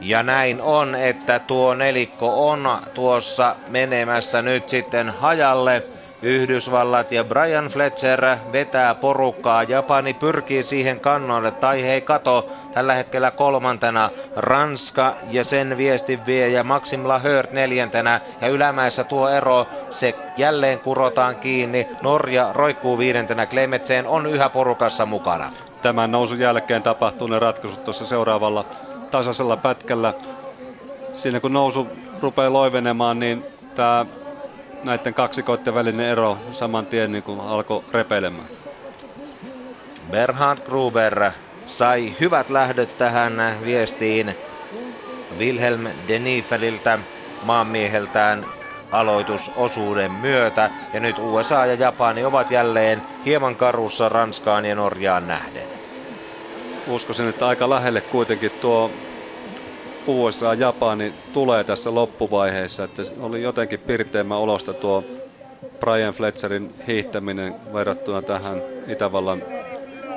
Ja näin on, että tuo nelikko on tuossa menemässä nyt sitten hajalle. Yhdysvallat ja Brian Fletcher vetää porukkaa. Japani pyrkii siihen kannoille, tai hei kato, tällä hetkellä kolmantena Ranska ja sen viesti vie ja Maxim Lahört neljäntenä. Ja ylämäessä tuo ero, se jälleen kurotaan kiinni. Norja roikkuu viidentenä, Klemetseen on yhä porukassa mukana. Tämän nousun jälkeen tapahtuu ne ratkaisut tuossa seuraavalla tasaisella pätkällä. Siinä kun nousu rupeaa loivenemaan, niin tämä näiden kaksikoiden välinen ero saman tien niin kuin alkoi repeilemään. Berhard Gruber sai hyvät lähdöt tähän viestiin Wilhelm Denifeliltä maanmieheltään aloitusosuuden myötä. Ja nyt USA ja Japani ovat jälleen hieman karussa Ranskaan ja Norjaan nähden. Uskoisin, että aika lähelle kuitenkin tuo USA-Japani tulee tässä loppuvaiheessa, että oli jotenkin pirteemmä olosta tuo Brian Fletcherin hiihtäminen verrattuna tähän Itävallan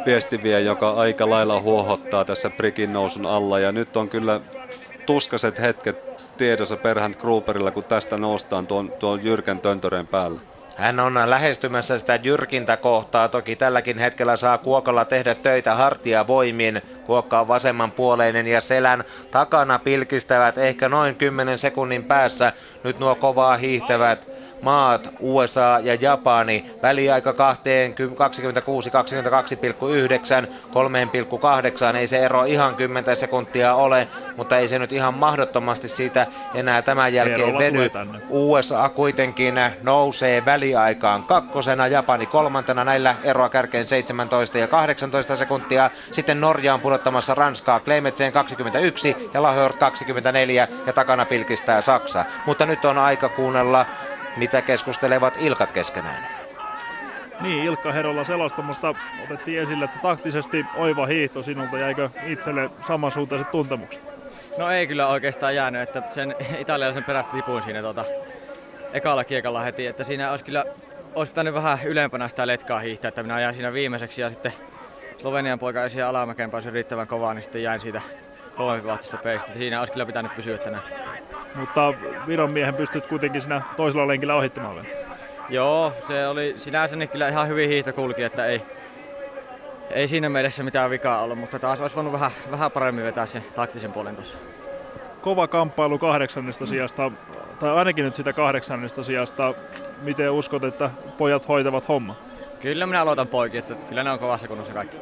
viestiviä, joka aika lailla huohottaa tässä prikin nousun alla. Ja nyt on kyllä tuskaset hetket tiedossa Perhant Gruberilla, kun tästä noustaan tuon, tuon jyrkän töntöreen päälle. Hän on lähestymässä sitä jyrkintä kohtaa. Toki tälläkin hetkellä saa Kuokalla tehdä töitä hartia voimin. Kuokka on vasemman puoleinen ja selän takana pilkistävät ehkä noin 10 sekunnin päässä. Nyt nuo kovaa hiihtävät maat USA ja Japani. Väliaika 26, 22,9, 3,8. Ei se ero ihan 10 sekuntia ole, mutta ei se nyt ihan mahdottomasti siitä enää tämän jälkeen veny. USA kuitenkin nousee väliaikaan kakkosena, Japani kolmantena, näillä eroa kärkeen 17 ja 18 sekuntia. Sitten Norja on pudottamassa Ranskaa Klemetseen 21 ja Lahört 24 ja takana pilkistää Saksa. Mutta nyt on aika kuunnella mitä keskustelevat ilkat keskenään. Niin, Ilkka Herolla selostamasta otettiin esille, että taktisesti oiva hiihto sinulta. Jäikö itselle samansuuntaiset tuntemukset? No ei kyllä oikeastaan jäänyt, että sen italialaisen perästä tipuin siinä tota, ekalla kiekalla heti, että siinä olisi kyllä olisi pitänyt vähän ylempänä sitä letkaa hiihtää, että minä jäin siinä viimeiseksi ja sitten Slovenian poika ei siihen alamäkeen päässyt riittävän kovaa, niin sitten jäin siitä kolme peistä. Siinä olisi kyllä pitänyt pysyä tänään. Mutta Viron miehen pystyt kuitenkin siinä toisella lenkillä ohittamaan vielä. Joo, se oli sinänsä niin kyllä ihan hyvin hiihto kulki, että ei, ei siinä mielessä mitään vikaa ollut, mutta taas olisi voinut vähän, vähän paremmin vetää sen taktisen puolen tuossa. Kova kamppailu kahdeksannesta sijasta, tai ainakin nyt sitä kahdeksannesta sijasta. Miten uskot, että pojat hoitavat homma? Kyllä minä aloitan poikin, että kyllä ne on kovassa kunnossa kaikki.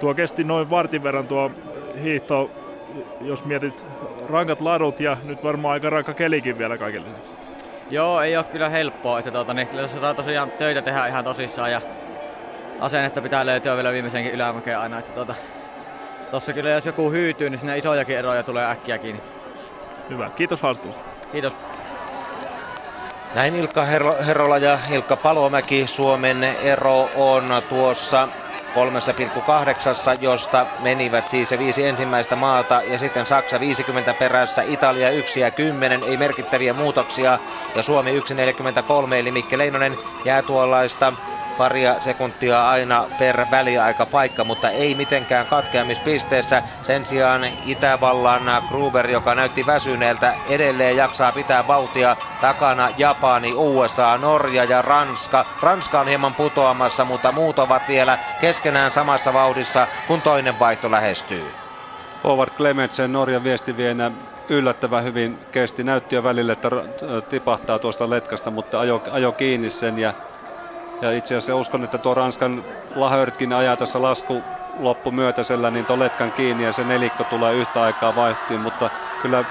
Tuo kesti noin vartin verran tuo hiihto, jos mietit rankat ladut ja nyt varmaan aika rankka kelikin vielä kaikille. Joo, ei ole kyllä helppoa, että tuota, niin, jos saa tosiaan töitä tehdä ihan tosissaan ja asennetta pitää löytyä vielä viimeisenkin ylämäkeen aina. Että tuota, tossa kyllä jos joku hyytyy, niin sinne isojakin eroja tulee äkkiä kiinni. Hyvä, kiitos haastattelusta. Kiitos. Näin Ilkka Herola ja Ilkka Palomäki. Suomen ero on tuossa 3,8, josta menivät siis se viisi ensimmäistä maata. Ja sitten Saksa 50 perässä, Italia 1 ja 10, ei merkittäviä muutoksia. Ja Suomi 1,43 eli Mikke Leinonen jää tuollaista paria sekuntia aina per väliaika paikka, mutta ei mitenkään katkeamispisteessä. Sen sijaan Itävallan Gruber, joka näytti väsyneeltä, edelleen jaksaa pitää vauhtia takana Japani, USA, Norja ja Ranska. Ranska on hieman putoamassa, mutta muut ovat vielä keskenään samassa vauhdissa, kun toinen vaihto lähestyy. Howard Clementsen Norjan viestivienä yllättävän hyvin kesti. Näytti jo välillä, että tipahtaa tuosta letkasta, mutta ajo, ajo kiinni sen ja ja itse asiassa uskon, että tuo Ranskan Lahörtkin ajaa tässä lasku loppu myötäisellä, niin tuon letkan kiinni ja se nelikko tulee yhtä aikaa vaihtiin, mutta kyllä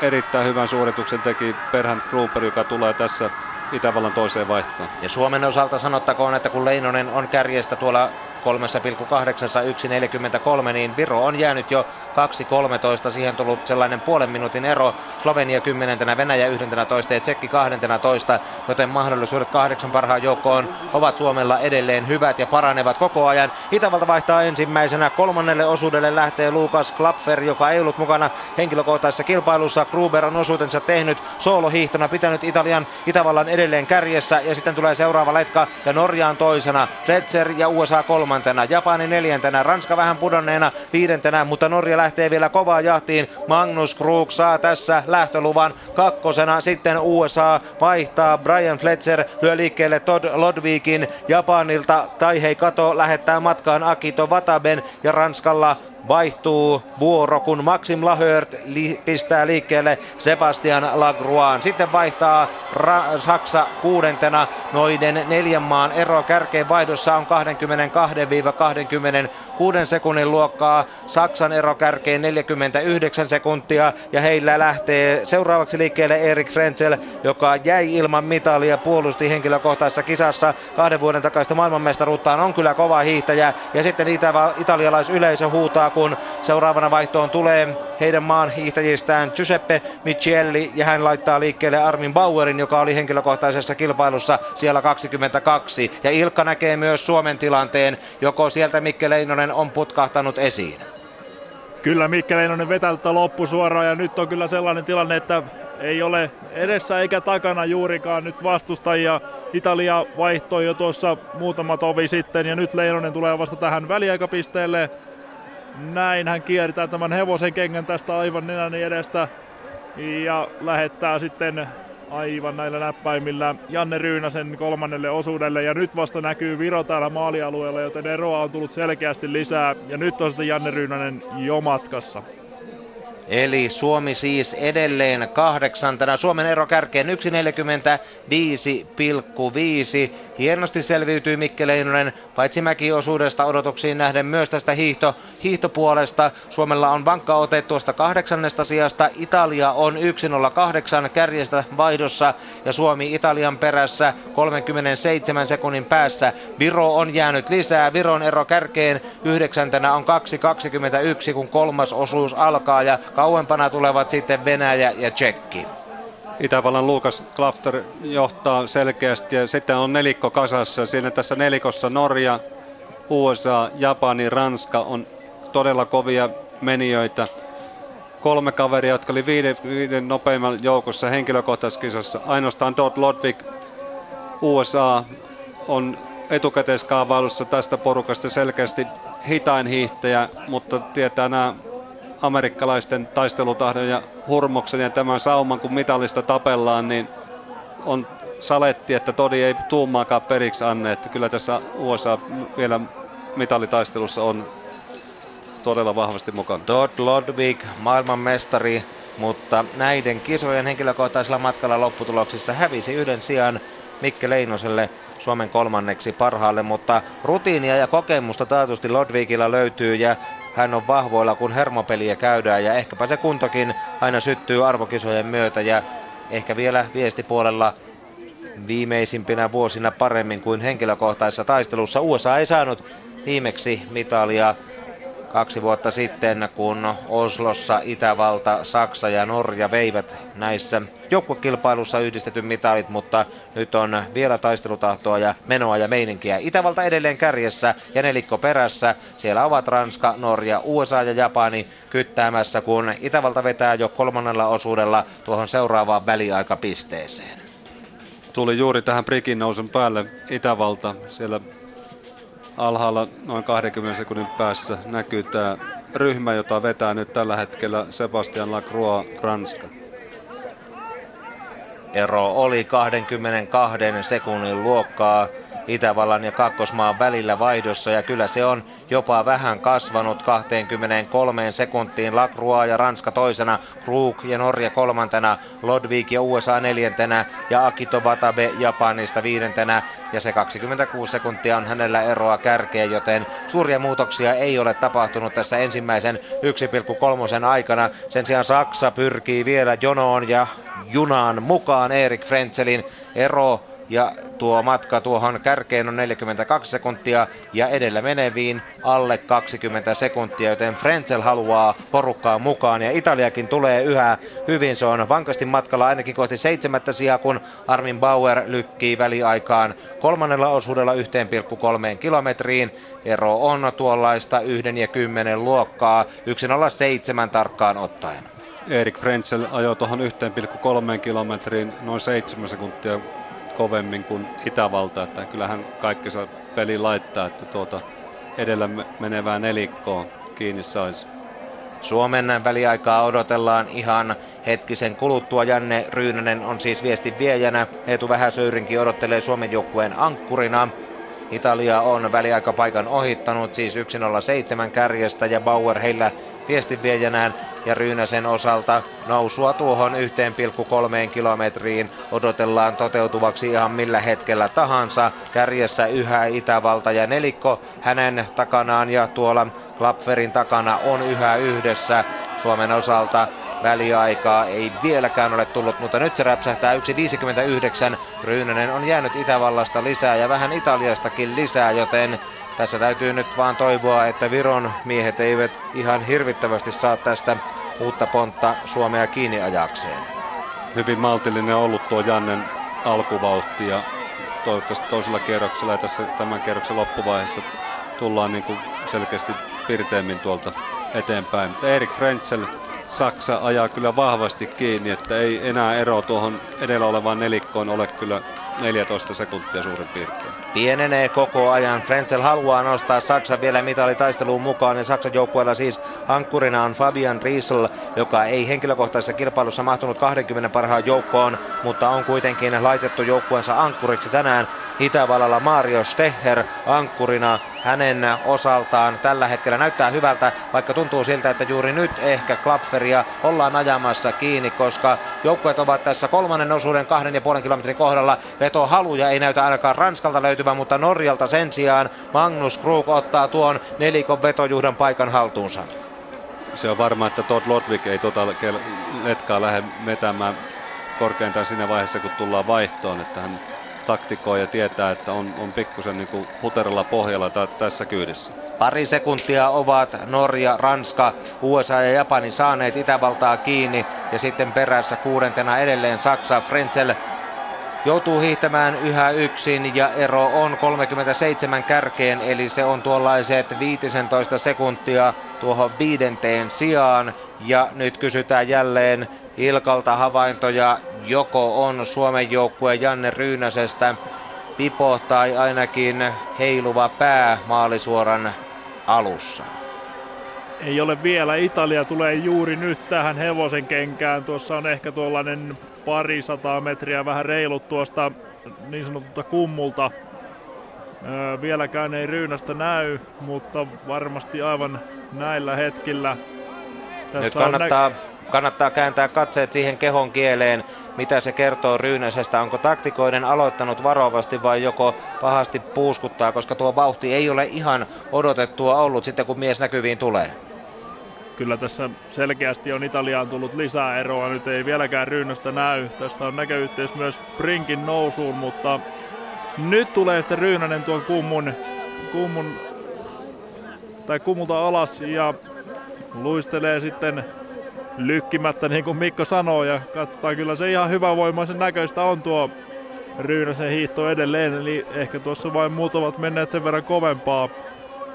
erittäin hyvän suorituksen teki Perhan Gruber, joka tulee tässä Itävallan toiseen vaihtoon. Ja Suomen osalta sanottakoon, että kun Leinonen on kärjestä tuolla 3,8 niin Viro on jäänyt jo 2.13. Siihen tullut sellainen puolen minuutin ero. Slovenia 10, Venäjä 11 ja Tsekki 12, joten mahdollisuudet kahdeksan parhaan joukkoon ovat Suomella edelleen hyvät ja paranevat koko ajan. Itävalta vaihtaa ensimmäisenä. Kolmannelle osuudelle lähtee Lukas Klapfer, joka ei ollut mukana henkilökohtaisessa kilpailussa. Gruber on osuutensa tehnyt soolohiihtona, pitänyt Italian Itävallan edelleen kärjessä ja sitten tulee seuraava letka ja Norjaan toisena. Fletcher ja USA kolmantena Japani neljäntenä, Ranska vähän pudonneena viidentenä, mutta Norja lähtee vielä kovaa jahtiin. Magnus Krug saa tässä lähtöluvan kakkosena, sitten USA vaihtaa, Brian Fletcher lyö liikkeelle Todd Lodvikin Japanilta, tai hei Kato lähettää matkaan Akito Wataben ja Ranskalla vaihtuu vuoro, kun Maxim Lahört li- pistää liikkeelle Sebastian Lagruan. Sitten vaihtaa Ra- Saksa kuudentena noiden neljän maan ero kärkeen vaihdossa on 22-26 sekunnin luokkaa. Saksan ero kärkeen 49 sekuntia ja heillä lähtee seuraavaksi liikkeelle Erik Frenzel, joka jäi ilman mitalia puolusti henkilökohtaisessa kisassa kahden vuoden takaista maailmanmestaruuttaan on kyllä kova hiihtäjä ja sitten itä- italialaisyleisö huutaa kun seuraavana vaihtoon tulee heidän maan hiihtäjistään Giuseppe Michielli ja hän laittaa liikkeelle Armin Bauerin, joka oli henkilökohtaisessa kilpailussa siellä 22. Ja Ilkka näkee myös Suomen tilanteen, joko sieltä Mikke Leinonen on putkahtanut esiin. Kyllä Mikke Leinonen vetää loppu suoraan ja nyt on kyllä sellainen tilanne, että ei ole edessä eikä takana juurikaan nyt vastustajia. Italia vaihtoi jo tuossa muutama tovi sitten ja nyt Leinonen tulee vasta tähän väliaikapisteelle. Näin hän kiertää tämän hevosen kengän tästä aivan nenäni edestä ja lähettää sitten aivan näillä näppäimillä Janne Ryynäsen kolmannelle osuudelle. Ja nyt vasta näkyy Viro täällä maalialueella, joten eroa on tullut selkeästi lisää. Ja nyt on sitten Janne Ryynänen jo matkassa. Eli Suomi siis edelleen kahdeksantena. Suomen ero kärkeen 1.45,5. Hienosti selviytyy Mikke Leinonen, paitsi mäkiosuudesta odotuksiin nähden myös tästä hiihto, hiihtopuolesta. Suomella on vankka ote tuosta kahdeksannesta sijasta. Italia on 1.08 kärjestä vaihdossa ja Suomi Italian perässä 37 sekunnin päässä. Viro on jäänyt lisää. Viron ero kärkeen yhdeksäntenä on 2.21 kun kolmas osuus alkaa ja Kauempana tulevat sitten Venäjä ja Tsekki. Itävallan Lukas Klafter johtaa selkeästi ja sitten on nelikko kasassa. Siinä tässä nelikossa Norja, USA, Japani, Ranska on todella kovia menijöitä. Kolme kaveria, jotka oli viiden, viiden nopeimman joukossa henkilökohtaiskisassa. Ainoastaan Dodd Lodvig USA on etukäteiskaavailussa tästä porukasta selkeästi hitain hiihtäjä, mutta tietää nämä amerikkalaisten taistelutahdon ja hurmoksen ja tämän sauman, kun mitallista tapellaan, niin on saletti, että Todi ei tuumaakaan periksi anne, että kyllä tässä USA vielä mitalitaistelussa on todella vahvasti mukana. Todd Lodvig, maailmanmestari, mutta näiden kisojen henkilökohtaisella matkalla lopputuloksissa hävisi yhden sijaan Mikke Leinoselle Suomen kolmanneksi parhaalle, mutta rutiinia ja kokemusta taatusti Lodvigilla löytyy ja hän on vahvoilla, kun hermopeliä käydään ja ehkäpä se kuntokin aina syttyy arvokisojen myötä ja ehkä vielä viestipuolella viimeisimpinä vuosina paremmin kuin henkilökohtaisessa taistelussa. USA ei saanut viimeksi mitalia kaksi vuotta sitten, kun Oslossa Itävalta, Saksa ja Norja veivät näissä joukkuekilpailussa yhdistetyn mitalit, mutta nyt on vielä taistelutahtoa ja menoa ja meininkiä. Itävalta edelleen kärjessä ja nelikko perässä. Siellä ovat Ranska, Norja, USA ja Japani kyttäämässä, kun Itävalta vetää jo kolmannella osuudella tuohon seuraavaan väliaikapisteeseen. Tuli juuri tähän prikin nousun päälle Itävalta. Siellä alhaalla noin 20 sekunnin päässä näkyy tämä ryhmä, jota vetää nyt tällä hetkellä Sebastian Lacroix Ranska. Ero oli 22 sekunnin luokkaa. Itävallan ja Kakkosmaan välillä vaihdossa ja kyllä se on jopa vähän kasvanut 23 sekuntiin. Lacroix ja Ranska toisena, Krug ja Norja kolmantena, Lodvik ja USA neljäntenä ja Akito Watabe Japanista viidentenä ja se 26 sekuntia on hänellä eroa kärkeen, joten suuria muutoksia ei ole tapahtunut tässä ensimmäisen 1,3 aikana. Sen sijaan Saksa pyrkii vielä jonoon ja junaan mukaan Erik Frenzelin ero ja tuo matka tuohon kärkeen on 42 sekuntia ja edellä meneviin alle 20 sekuntia, joten Frenzel haluaa porukkaa mukaan ja Italiakin tulee yhä hyvin. Se on vankasti matkalla ainakin kohti seitsemättä sijaa, kun Armin Bauer lykkii väliaikaan kolmannella osuudella 1,3 kilometriin. Ero on tuollaista 1 ja 10 luokkaa, 1,07 tarkkaan ottaen. Erik Frenzel ajoi tuohon 1,3 kilometriin noin 7 sekuntia kovemmin kuin Itävalta, että kyllähän kaikkensa peli laittaa, että tuota edellä menevää nelikkoa kiinni saisi. Suomen väliaikaa odotellaan ihan hetkisen kuluttua. Janne Ryynänen on siis viestin viejänä. Eetu Vähäsöyrinkin odottelee Suomen joukkueen ankkurina. Italia on väliaikapaikan ohittanut siis 107 kärjestä ja Bauer heillä viestinviejänään ja Ryynäsen osalta nousua tuohon 1,3 kilometriin odotellaan toteutuvaksi ihan millä hetkellä tahansa. Kärjessä yhä Itävalta ja nelikko hänen takanaan ja tuolla Klapferin takana on yhä yhdessä Suomen osalta väliaikaa ei vieläkään ole tullut, mutta nyt se räpsähtää 1.59. Ryynänen on jäänyt Itävallasta lisää ja vähän Italiastakin lisää, joten tässä täytyy nyt vaan toivoa, että Viron miehet eivät ihan hirvittävästi saa tästä uutta pontta Suomea kiinni ajakseen. Hyvin maltillinen ollut tuo Jannen alkuvauhti ja toivottavasti toisella kierroksella ja tässä tämän kierroksen loppuvaiheessa tullaan niin kuin selkeästi pirteemmin tuolta eteenpäin. Erik Frenzel Saksa ajaa kyllä vahvasti kiinni, että ei enää ero tuohon edellä olevaan nelikkoon ole kyllä 14 sekuntia suurin piirtein. Pienenee koko ajan. Frenzel haluaa nostaa Saksa vielä mitalitaisteluun mukaan ja Saksan joukkueella siis ankkurina on Fabian Riesel, joka ei henkilökohtaisessa kilpailussa mahtunut 20 parhaan joukkoon, mutta on kuitenkin laitettu joukkueensa ankkuriksi tänään Itävallalla Mario Steher ankkurina hänen osaltaan tällä hetkellä näyttää hyvältä, vaikka tuntuu siltä, että juuri nyt ehkä Klapferia ollaan ajamassa kiinni, koska joukkueet ovat tässä kolmannen osuuden kahden ja puolen kilometrin kohdalla. Vetohaluja ei näytä ainakaan Ranskalta löytyvän, mutta Norjalta sen sijaan Magnus Krug ottaa tuon nelikon vetojuhdan paikan haltuunsa. Se on varma, että Todd Lodvik ei tota letkaa lähde vetämään korkeintaan siinä vaiheessa, kun tullaan vaihtoon, että hän taktikoi ja tietää, että on, on pikkusen niin kuin huteralla pohjalla t- tässä kyydissä. Pari sekuntia ovat Norja, Ranska, USA ja Japani saaneet Itävaltaa kiinni ja sitten perässä kuudentena edelleen Saksa. Frenzel joutuu hiihtämään yhä yksin ja ero on 37 kärkeen, eli se on tuollaiset 15 sekuntia tuohon viidenteen sijaan. Ja nyt kysytään jälleen Ilkalta havaintoja, joko on Suomen joukkue Janne Ryynäsestä pipo tai ainakin heiluva pää maalisuoran alussa. Ei ole vielä. Italia tulee juuri nyt tähän hevosen kenkään. Tuossa on ehkä tuollainen pari sataa metriä vähän reilut tuosta niin sanotulta kummulta. Öö, vieläkään ei Ryynästä näy, mutta varmasti aivan näillä hetkillä. Tässä Nyt kannattaa, nä- kannattaa kääntää katseet siihen kehon kieleen, mitä se kertoo Ryynäsestä. Onko taktikoiden aloittanut varovasti vai joko pahasti puuskuttaa, koska tuo vauhti ei ole ihan odotettua ollut sitten kun mies näkyviin tulee kyllä tässä selkeästi on Italiaan tullut lisää eroa. Nyt ei vieläkään Ryynästä näy. Tästä on näköyhteys myös Sprinkin nousuun, mutta nyt tulee sitten Ryynänen tuon kummun, kummun tai kummulta alas ja luistelee sitten lykkimättä niin kuin Mikko sanoo ja katsotaan kyllä se ihan hyvävoimaisen näköistä on tuo Ryynäsen hiihto edelleen, eli ehkä tuossa vain muut ovat menneet sen verran kovempaa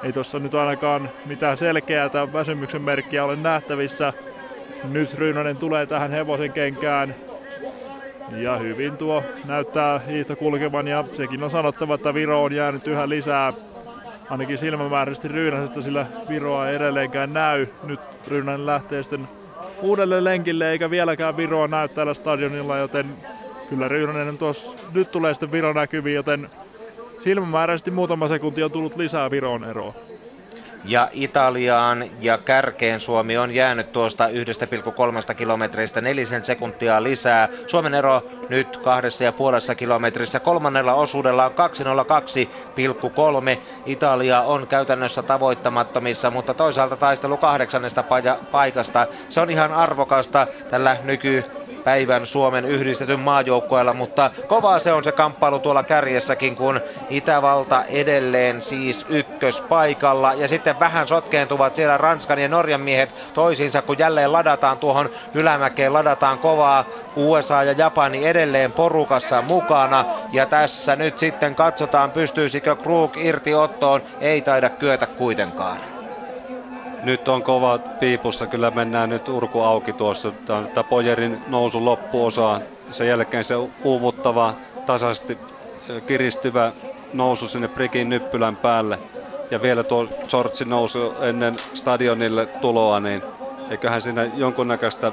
ei tuossa nyt ainakaan mitään selkeää tai väsymyksen merkkiä ole nähtävissä. Nyt Ryynänen tulee tähän hevosen kenkään. Ja hyvin tuo näyttää hiihto kulkevan ja sekin on sanottava, että Viro on jäänyt yhä lisää ainakin silmämääräisesti Ryynäsestä, sillä Viroa ei edelleenkään näy. Nyt Ryynänen lähtee sitten uudelle lenkille eikä vieläkään Viroa näy täällä stadionilla, joten kyllä Ryynänen tuossa nyt tulee sitten Viro näkyviin, joten silmämääräisesti muutama sekunti on tullut lisää Viron eroa. Ja Italiaan ja kärkeen Suomi on jäänyt tuosta 1,3 kilometristä nelisen sekuntia lisää. Suomen ero nyt kahdessa ja puolessa kilometrissä. Kolmannella osuudella on 202,3. Italia on käytännössä tavoittamattomissa, mutta toisaalta taistelu kahdeksannesta paikasta. Se on ihan arvokasta tällä nyky päivän Suomen yhdistetyn maajoukkoilla, mutta kova se on se kamppailu tuolla kärjessäkin, kun Itävalta edelleen siis ykköspaikalla. Ja sitten vähän sotkeentuvat siellä Ranskan ja Norjan miehet toisiinsa, kun jälleen ladataan tuohon ylämäkeen, ladataan kovaa. USA ja Japani edelleen porukassa mukana. Ja tässä nyt sitten katsotaan pystyisikö Krug irti ottoon, ei taida kyetä kuitenkaan. Nyt on kova piipussa, kyllä mennään nyt urku auki tuossa. Tämä Pojerin nousu loppuosa, sen jälkeen se uuvuttava, tasaisesti kiristyvä nousu sinne Prikin nyppylän päälle. Ja vielä tuo Sortsin nousu ennen stadionille tuloa, niin eiköhän siinä jonkunnäköistä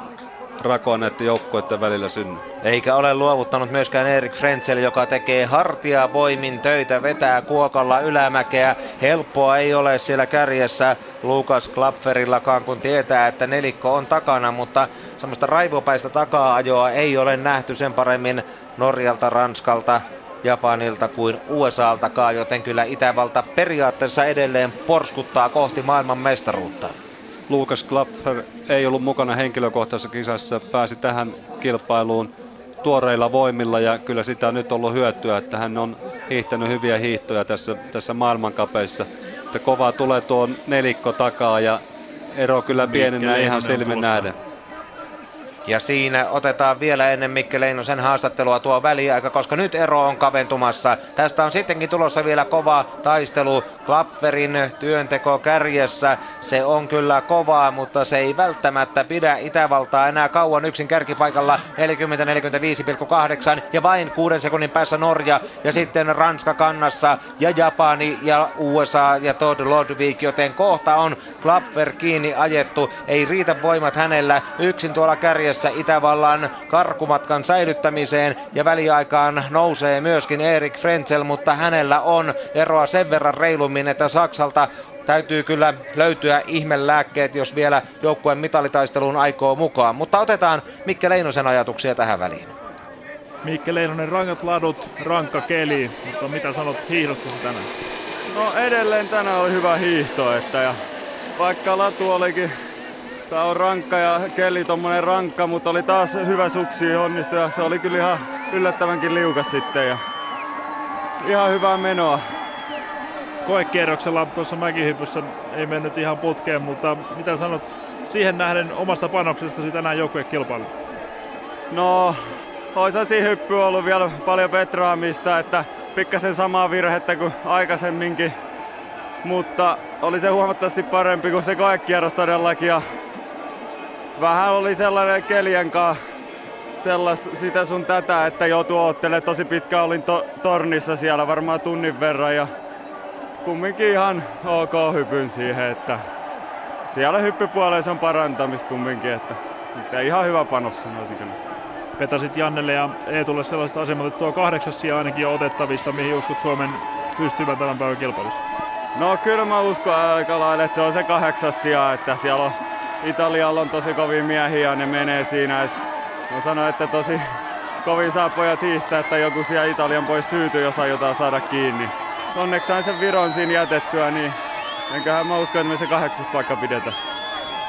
rakoa näiden joukkueiden välillä synny. Eikä ole luovuttanut myöskään Erik Frenzel, joka tekee hartia voimin töitä, vetää kuokalla ylämäkeä. Helppoa ei ole siellä kärjessä Lukas Klapferillakaan, kun tietää, että nelikko on takana, mutta semmoista raivopäistä takaa-ajoa ei ole nähty sen paremmin Norjalta, Ranskalta, Japanilta kuin USAltakaan, joten kyllä Itävalta periaatteessa edelleen porskuttaa kohti maailman mestaruutta. Lukas Klapfer ei ollut mukana henkilökohtaisessa kisassa, pääsi tähän kilpailuun tuoreilla voimilla ja kyllä sitä on nyt ollut hyötyä, että hän on hiihtänyt hyviä hiihtoja tässä, tässä maailmankapeissa. Että kovaa tulee tuo nelikko takaa ja ero kyllä pienenä ihan silmin nähdä. Ja siinä otetaan vielä ennen Mikke Leinosen haastattelua tuo väliaika, koska nyt ero on kaventumassa. Tästä on sittenkin tulossa vielä kova taistelu Klapperin työnteko kärjessä. Se on kyllä kovaa, mutta se ei välttämättä pidä Itävaltaa enää kauan yksin kärkipaikalla 40-45,8 ja vain kuuden sekunnin päässä Norja ja sitten Ranska kannassa ja Japani ja USA ja Todd Lodvik, joten kohta on Klapper kiinni ajettu. Ei riitä voimat hänellä yksin tuolla kärjessä edessä Itävallan karkumatkan säilyttämiseen ja väliaikaan nousee myöskin Erik Frenzel, mutta hänellä on eroa sen verran reilummin, että Saksalta täytyy kyllä löytyä ihmelääkkeet, jos vielä joukkueen mitalitaisteluun aikoo mukaan. Mutta otetaan Mikke Leinosen ajatuksia tähän väliin. Mikke Leinonen, rankat ladut, rankka keli, mutta mitä sanot hiihdosta tänään? No edelleen tänään oli hyvä hiihto, että ja vaikka latu olikin Tää on rankka ja keli tommonen rankka, mutta oli taas hyvä suksi onnistu ja se oli kyllä ihan yllättävänkin liukas sitten ja ihan hyvää menoa. Koekierroksella tuossa mäkihypyssä ei mennyt ihan putkeen, mutta mitä sanot siihen nähden omasta panoksestasi tänään joukkuekilpailu? No, olisi hyppy ollut vielä paljon petraamista, että pikkasen samaa virhettä kuin aikaisemminkin. Mutta oli se huomattavasti parempi kuin se koekierros todellakin ja vähän oli sellainen keljenkaa sellas, sitä sun tätä, että joutuu oottele tosi pitkä olin to, tornissa siellä varmaan tunnin verran ja kumminkin ihan ok hypyn siihen, että siellä hyppypuolella on parantamista kumminkin, että, että ihan hyvä panos sanoisin kyllä. Petasit Jannelle ja Eetulle sellaista asemat, että tuo kahdeksas sija ainakin on otettavissa, mihin uskot Suomen pystyvän tämän päivän kilpailussa? No kyllä mä uskon aika lailla, että se on se kahdeksas sija, että siellä on Italialla on tosi kovin miehiä ja ne menee siinä. Et mä sanoin, että tosi kovin saa pojat hiihtää, että joku siellä Italian pois tyytyy, jos aiotaan saada kiinni. Onneksi sain sen Viron siinä jätettyä, niin enköhän mä usko, että me se kahdeksas paikka pidetään.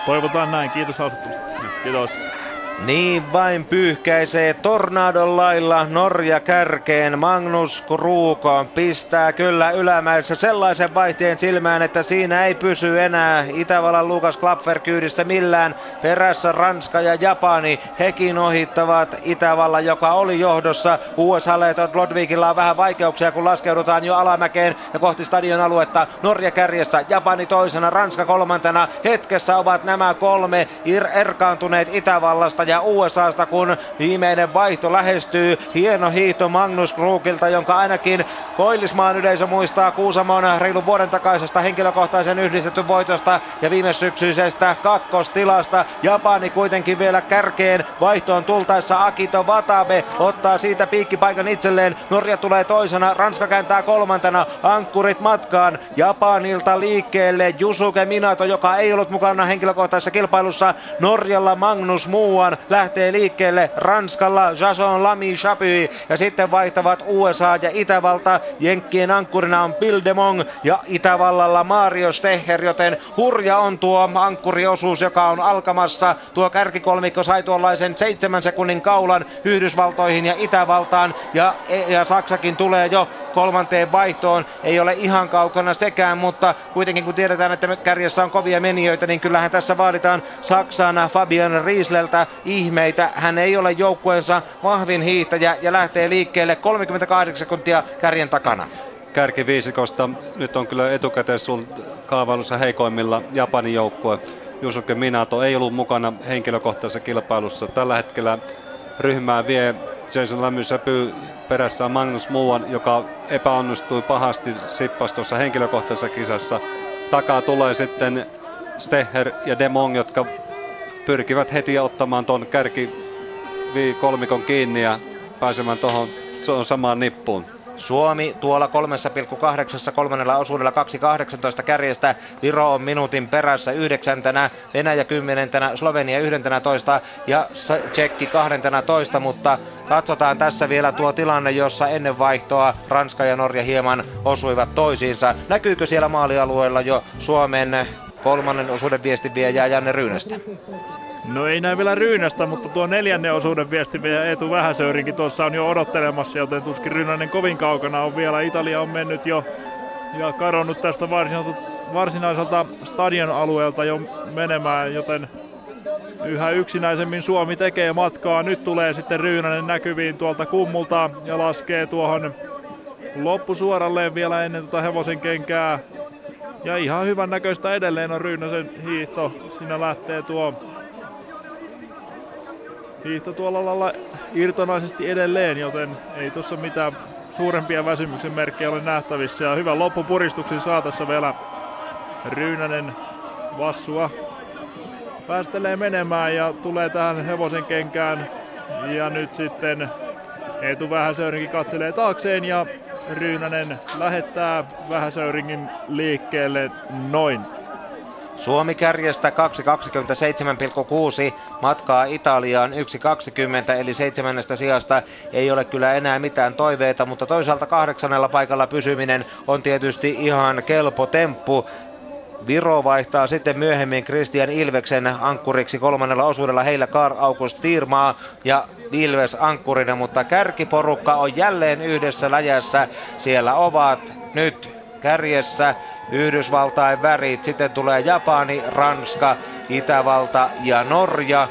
Toivotaan näin. Kiitos haastattelusta. Kiitos. Niin vain pyyhkäisee tornadon lailla Norja kärkeen. Magnus Kruuko pistää kyllä ylämäessä sellaisen vaihteen silmään, että siinä ei pysy enää Itävallan Lukas Klapfer kyydissä millään. Perässä Ranska ja Japani. Hekin ohittavat Itävalla, joka oli johdossa. USAlle Lodvikilla on vähän vaikeuksia, kun laskeudutaan jo alamäkeen ja kohti stadion aluetta. Norja kärjessä, Japani toisena, Ranska kolmantena. Hetkessä ovat nämä kolme erkaantuneet Itävallasta ja USAsta, kun viimeinen vaihto lähestyy. Hieno hiihto Magnus Krugilta, jonka ainakin Koillismaan yleisö muistaa Kuusamon reilun vuoden takaisesta henkilökohtaisen yhdistetyn voitosta ja viime syksyisestä kakkostilasta. Japani kuitenkin vielä kärkeen vaihtoon tultaessa Akito Watabe ottaa siitä piikkipaikan itselleen. Norja tulee toisena, Ranska kääntää kolmantena, ankkurit matkaan. Japanilta liikkeelle Jusuke Minato, joka ei ollut mukana henkilökohtaisessa kilpailussa. Norjalla Magnus Muuan mukaan. Lähtee liikkeelle Ranskalla Jason Lamy Chapuis ja sitten vaihtavat USA ja Itävalta. Jenkkien ankkurina on Bill Demong ja Itävallalla Mario Steher, joten hurja on tuo ankkuriosuus, joka on alkamassa. Tuo kärkikolmikko sai tuollaisen seitsemän sekunnin kaulan Yhdysvaltoihin ja Itävaltaan ja, ja Saksakin tulee jo kolmanteen vaihtoon. Ei ole ihan kaukana sekään, mutta kuitenkin kun tiedetään, että kärjessä on kovia menijöitä, niin kyllähän tässä vaaditaan Saksana Fabian Riesleltä ihmeitä. Hän ei ole joukkueensa vahvin hiihtäjä ja lähtee liikkeelle 38 sekuntia kärjen takana kärkiviisikosta. Nyt on kyllä etukäteen sun kaavailussa heikoimmilla Japanin joukkue. Jusuke Minato ei ollut mukana henkilökohtaisessa kilpailussa. Tällä hetkellä ryhmää vie Jason Lämysäpy perässä Magnus Muuan, joka epäonnistui pahasti sippas tuossa henkilökohtaisessa kisassa. Takaa tulee sitten Steher ja Demong, jotka pyrkivät heti ottamaan tuon kärki kolmikon kiinni ja pääsemään tuohon samaan nippuun. Suomi tuolla 3,8 kolmannella osuudella 2,18 kärjestä. Viro on minuutin perässä yhdeksäntenä, Venäjä kymmenentenä, Slovenia yhdentenätoista ja Tsekki toista, mutta katsotaan tässä vielä tuo tilanne, jossa ennen vaihtoa Ranska ja Norja hieman osuivat toisiinsa. Näkyykö siellä maalialueella jo Suomen kolmannen osuuden viestinviejä Janne Ryynästä? No ei näin vielä Ryynästä, mutta tuo neljännen osuuden viesti vielä Eetu Vähäsöyrinkin tuossa on jo odottelemassa, joten tuskin Ryynänen kovin kaukana on vielä. Italia on mennyt jo ja kadonnut tästä varsinaiselta, varsinaiselta stadion alueelta jo menemään, joten yhä yksinäisemmin Suomi tekee matkaa. Nyt tulee sitten Ryynänen näkyviin tuolta kummulta ja laskee tuohon loppusuoralleen vielä ennen tuota hevosen kenkää. Ja ihan hyvän näköistä edelleen on Ryynäsen hiihto. Siinä lähtee tuo hiihto tuolla lailla irtonaisesti edelleen, joten ei tuossa mitään suurempia väsymyksen merkkejä ole nähtävissä. Ja hyvän loppupuristuksen saa tässä vielä Ryynänen Vassua päästelee menemään ja tulee tähän hevosen kenkään. Ja nyt sitten Eetu Vähäsöyrinkin katselee taakseen ja Ryynänen lähettää Vähäsöyringin liikkeelle noin. Suomi kärjestä 2.27,6 matkaa Italiaan 1.20 eli seitsemännestä sijasta ei ole kyllä enää mitään toiveita, mutta toisaalta kahdeksannella paikalla pysyminen on tietysti ihan kelpo temppu. Viro vaihtaa sitten myöhemmin Christian Ilveksen ankkuriksi kolmannella osuudella heillä Karl August Tiirmaa ja Ilves ankkurina, mutta kärkiporukka on jälleen yhdessä läjässä. Siellä ovat nyt kärjessä Yhdysvaltain värit, sitten tulee Japani, Ranska, Itävalta ja Norja.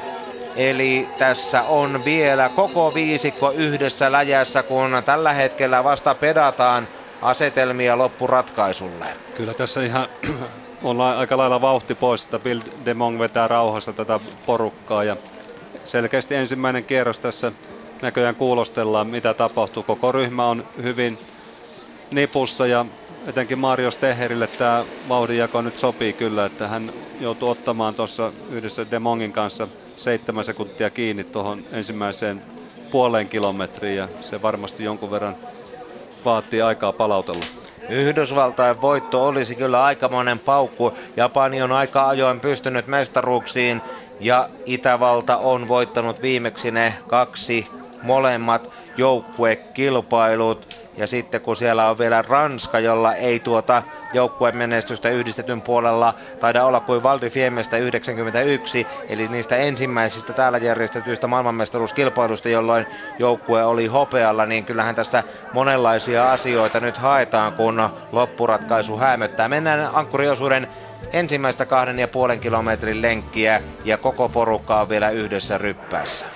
Eli tässä on vielä koko viisikko yhdessä läjässä, kun tällä hetkellä vasta pedataan asetelmia loppuratkaisulle. Kyllä tässä ihan on aika lailla vauhti pois, että Bill DeMong vetää rauhassa tätä porukkaa ja selkeästi ensimmäinen kierros tässä näköjään kuulostellaan, mitä tapahtuu. Koko ryhmä on hyvin nipussa ja etenkin Mario Steherille tämä vauhdinjako nyt sopii kyllä, että hän joutuu ottamaan tuossa yhdessä Demongin kanssa seitsemän sekuntia kiinni tuohon ensimmäiseen puoleen kilometriin ja se varmasti jonkun verran vaatii aikaa palautella. Yhdysvaltain voitto olisi kyllä aikamoinen paukku. Japani on aika ajoin pystynyt mestaruuksiin ja Itävalta on voittanut viimeksi ne kaksi molemmat joukkuekilpailut. Ja sitten kun siellä on vielä Ranska, jolla ei tuota joukkueen menestystä yhdistetyn puolella taida olla kuin Valdi Fiemestä 91, eli niistä ensimmäisistä täällä järjestetyistä maailmanmestaruuskilpailusta, jolloin joukkue oli hopealla, niin kyllähän tässä monenlaisia asioita nyt haetaan, kun loppuratkaisu hämöttää. Mennään ankkuriosuuden ensimmäistä kahden ja puolen kilometrin lenkkiä ja koko porukka on vielä yhdessä ryppäässä.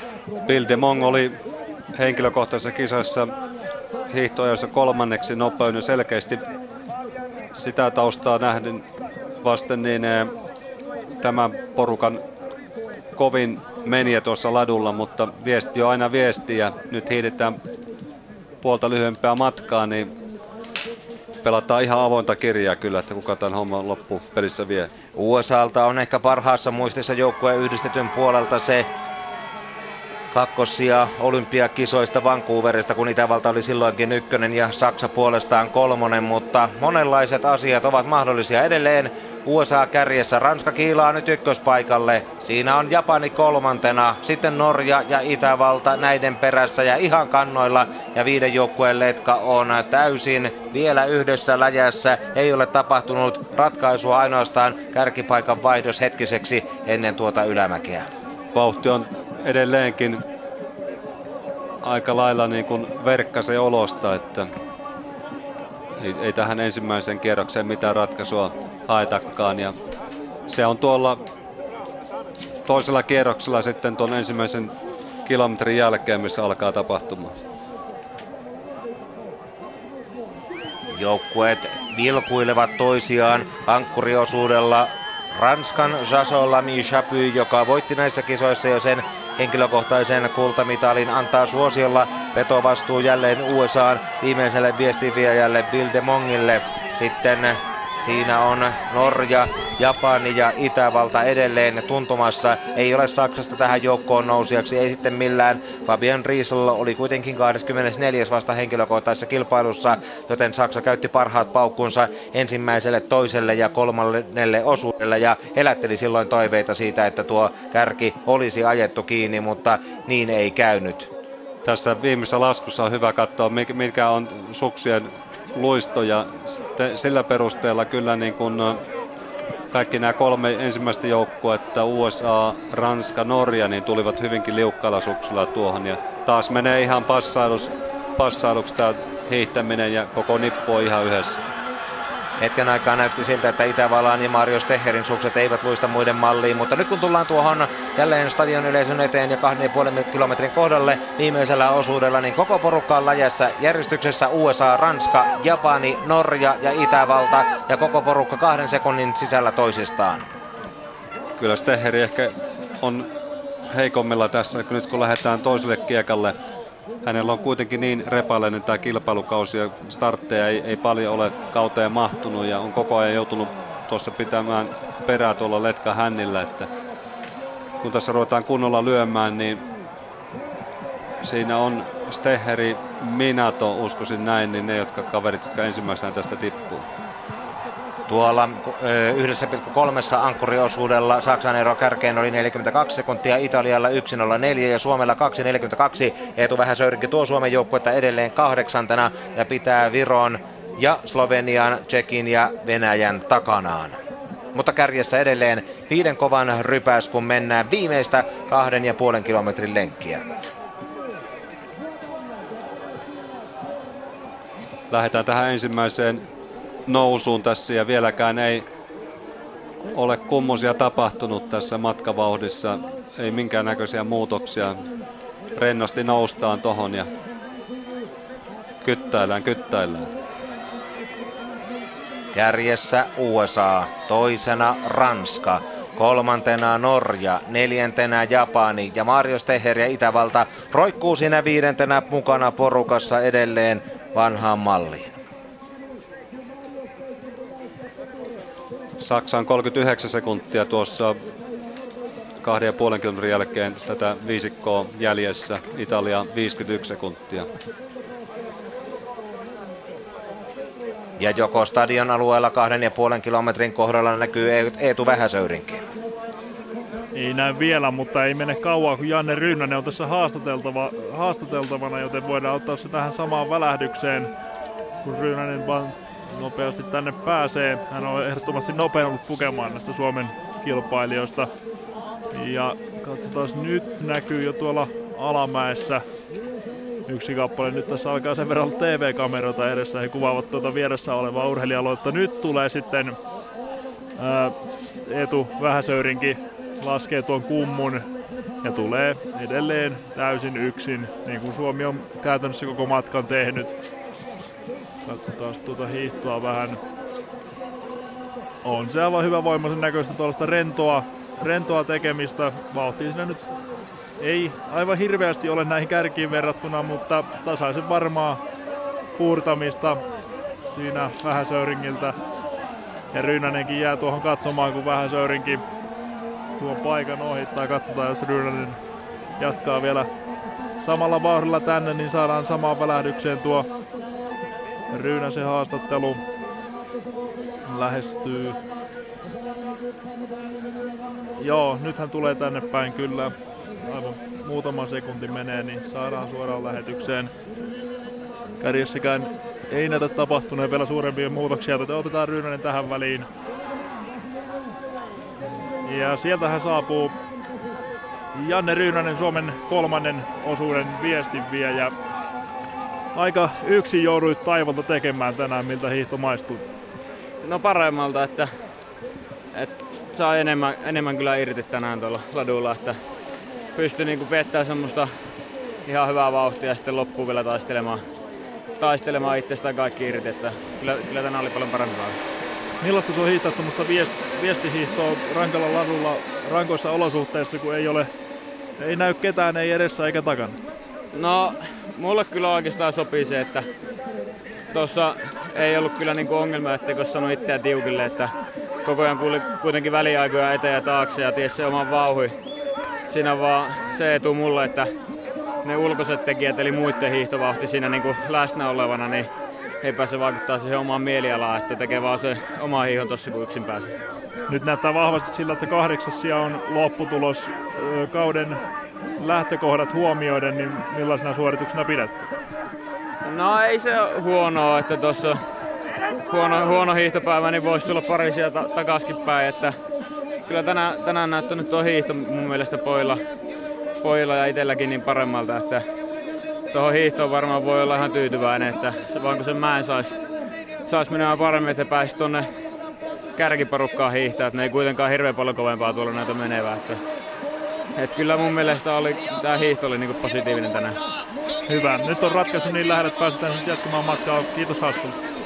Bill de Mong oli henkilökohtaisessa kisassa hiihtoajoissa kolmanneksi nopein ja selkeästi sitä taustaa nähden vasten niin eh, tämän porukan kovin meniä tuossa ladulla, mutta viesti on aina viesti ja nyt hiidetään puolta lyhyempää matkaa, niin pelataan ihan avointa kirjaa kyllä, että kuka tämän homman loppupelissä vie. USAlta on ehkä parhaassa muistissa joukkueen yhdistetyn puolelta se kakkosia olympiakisoista Vancouverista, kun Itävalta oli silloinkin ykkönen ja Saksa puolestaan kolmonen, mutta monenlaiset asiat ovat mahdollisia edelleen. USA kärjessä, Ranska kiilaa nyt ykköspaikalle, siinä on Japani kolmantena, sitten Norja ja Itävalta näiden perässä ja ihan kannoilla ja viiden joukkueen letka on täysin vielä yhdessä läjässä, ei ole tapahtunut ratkaisua ainoastaan kärkipaikan vaihdos hetkiseksi ennen tuota ylämäkeä. Vauhti on edelleenkin aika lailla niin kuin verkkase olosta, että ei, ei tähän ensimmäiseen kierrokseen mitään ratkaisua haetakaan. Ja se on tuolla toisella kierroksella sitten tuon ensimmäisen kilometrin jälkeen, missä alkaa tapahtumaan. Joukkueet vilkuilevat toisiaan ankkuriosuudella Ranskan Jaso Lamy joka voitti näissä kisoissa jo sen henkilökohtaisen kultamitalin antaa suosiolla vetovastuu jälleen USAan viimeiselle viestinviejälle Bill de Mongille. Sitten Siinä on Norja, Japani ja Itävalta edelleen tuntumassa. Ei ole Saksasta tähän joukkoon nousijaksi, ei sitten millään. Fabian Riesel oli kuitenkin 24. vasta henkilökohtaisessa kilpailussa, joten Saksa käytti parhaat paukkunsa ensimmäiselle, toiselle ja kolmannelle osuudelle ja elätteli silloin toiveita siitä, että tuo kärki olisi ajettu kiinni, mutta niin ei käynyt. Tässä viimeisessä laskussa on hyvä katsoa, mikä on suksien luisto ja sillä perusteella kyllä niin kuin kaikki nämä kolme ensimmäistä joukkuetta, USA, Ranska, Norja, niin tulivat hyvinkin liukkaalla suksulla tuohon. Ja taas menee ihan passailuksi tämä hiihtäminen ja koko nippu on ihan yhdessä. Hetken aikaa näytti siltä, että Itävallan ja Mario Steherin sukset eivät luista muiden malliin, mutta nyt kun tullaan tuohon jälleen stadion yleisön eteen ja 2,5 kilometrin kohdalle viimeisellä osuudella, niin koko porukka on läjässä järjestyksessä USA, Ranska, Japani, Norja ja Itävalta ja koko porukka kahden sekunnin sisällä toisistaan. Kyllä Steheri ehkä on heikommilla tässä, nyt kun lähdetään toiselle kiekalle hänellä on kuitenkin niin repaleinen tämä kilpailukausi ja startteja ei, ei paljon ole kauteen mahtunut ja on koko ajan joutunut tuossa pitämään perää tuolla letka hännillä, että kun tässä ruvetaan kunnolla lyömään, niin siinä on Steheri, Minato, uskoisin näin, niin ne jotka kaverit, jotka ensimmäisenä tästä tippuu. Tuolla 1,3 ankkuriosuudella Saksan ero kärkeen oli 42 sekuntia, Italialla 1.04 ja Suomella 2.42. Eetu Vähäsöyrinki tuo Suomen joukkuetta edelleen kahdeksantena ja pitää Viron ja Slovenian, Tsekin ja Venäjän takanaan. Mutta kärjessä edelleen viiden kovan rypäs, kun mennään viimeistä kahden ja puolen kilometrin lenkkiä. Lähdetään tähän ensimmäiseen nousuun tässä ja vieläkään ei ole kummosia tapahtunut tässä matkavauhdissa. Ei minkäännäköisiä muutoksia. Rennosti noustaan tohon ja kyttäillään, kyttäillään. Kärjessä USA, toisena Ranska, kolmantena Norja, neljäntenä Japani ja Mario Steher ja Itävalta roikkuu siinä viidentenä mukana porukassa edelleen vanhaan malliin. Saksa on 39 sekuntia tuossa kahden ja puolen kilometrin jälkeen tätä viisikkoa jäljessä. Italia 51 sekuntia. Ja joko stadion alueella kahden ja puolen kilometrin kohdalla näkyy Eetu Vähäsöyrinkin. Ei näy vielä, mutta ei mene kauan, kun Janne Rynnänen on tässä haastateltava, haastateltavana, joten voidaan ottaa se tähän samaan välähdykseen, kun Rynnänen vaan nopeasti tänne pääsee. Hän on ehdottomasti nopein ollut pukemaan näistä Suomen kilpailijoista. Ja katsotaan, nyt näkyy jo tuolla alamäessä yksi kappale. Nyt tässä alkaa sen verran TV-kameroita edessä. He kuvaavat tuota vieressä olevaa urheilijaloita. Nyt tulee sitten ää, Etu Vähäsöyrinki laskee tuon kummun ja tulee edelleen täysin yksin, niin kuin Suomi on käytännössä koko matkan tehnyt. Katsotaan tuota hiihtoa vähän. On se aivan hyvä voimaisen näköistä tuollaista rentoa, rentoa tekemistä. Vauhtia siinä nyt ei aivan hirveästi ole näihin kärkiin verrattuna, mutta tasaisen varmaa puurtamista siinä Vähäsöyringiltä. Ja Ryynänenkin jää tuohon katsomaan, kun Vähäsöyrinkin tuon paikan ohittaa. Katsotaan, jos Ryynänen jatkaa vielä samalla vauhdilla tänne, niin saadaan samaan välähdykseen tuo Ryynäsen haastattelu lähestyy. Joo, nythän tulee tänne päin kyllä. Aivan muutama sekunti menee, niin saadaan suoraan lähetykseen. Kärjessäkään ei näytä tapahtuneen vielä suurempia muutoksia, joten otetaan Ryynänen tähän väliin. Ja sieltähän saapuu Janne Ryynänen, Suomen kolmannen osuuden viestinviejä. Aika yksin jouduit taivalta tekemään tänään, miltä hiihto maistui. No paremmalta, että, että saa enemmän, enemmän kyllä irti tänään tuolla ladulla, että pystyy niinku pettää semmoista ihan hyvää vauhtia ja sitten loppuun vielä taistelemaan, taistelemaan itsestään kaikki irti, että kyllä, kyllä tänään oli paljon parempaa. Millaista se on hiihtää tuommoista viest, viestihiihtoa rankalla ladulla rankoissa olosuhteissa, kun ei ole ei näy ketään, ei edessä eikä takana? No, mulle kyllä oikeastaan sopii se, että tuossa ei ollut kyllä niinku ongelma, etteikö sano itseä tiukille, että koko ajan kuuli kuitenkin väliaikoja eteen ja taakse ja ties se oman vauhi. Siinä vaan se etu mulle, että ne ulkoiset tekijät eli muiden hiihtovauhti siinä niinku läsnä olevana, niin ei pääse vaikuttaa siihen omaan mielialaan, että tekee vaan se oma hiihon tossa kun yksin pääsee. Nyt näyttää vahvasti sillä, että kahdeksas sija on lopputulos kauden lähtökohdat huomioiden, niin millaisena suorituksena pidätte? No ei se huonoa, että tuossa huono, huono hiihtopäivä, niin voisi tulla pari sieltä takaskin päin, että kyllä tänään, tänään näyttänyt tuo hiihto mun mielestä poilla, poilla ja itselläkin niin paremmalta, että tuohon hiihtoon varmaan voi olla ihan tyytyväinen, että se vaan kun sen mäen saisi sais menemään paremmin, että pääsi tuonne kärkiporukkaan hiihtää, että ne ei kuitenkaan hirveän paljon kovempaa tuolla näitä menevää. Että, että kyllä mun mielestä oli, tämä hiihto oli niin positiivinen tänään. Hyvä. Nyt on ratkaisu niin lähellä, että pääsetään jatkamaan matkaa. Kiitos haastattelusta.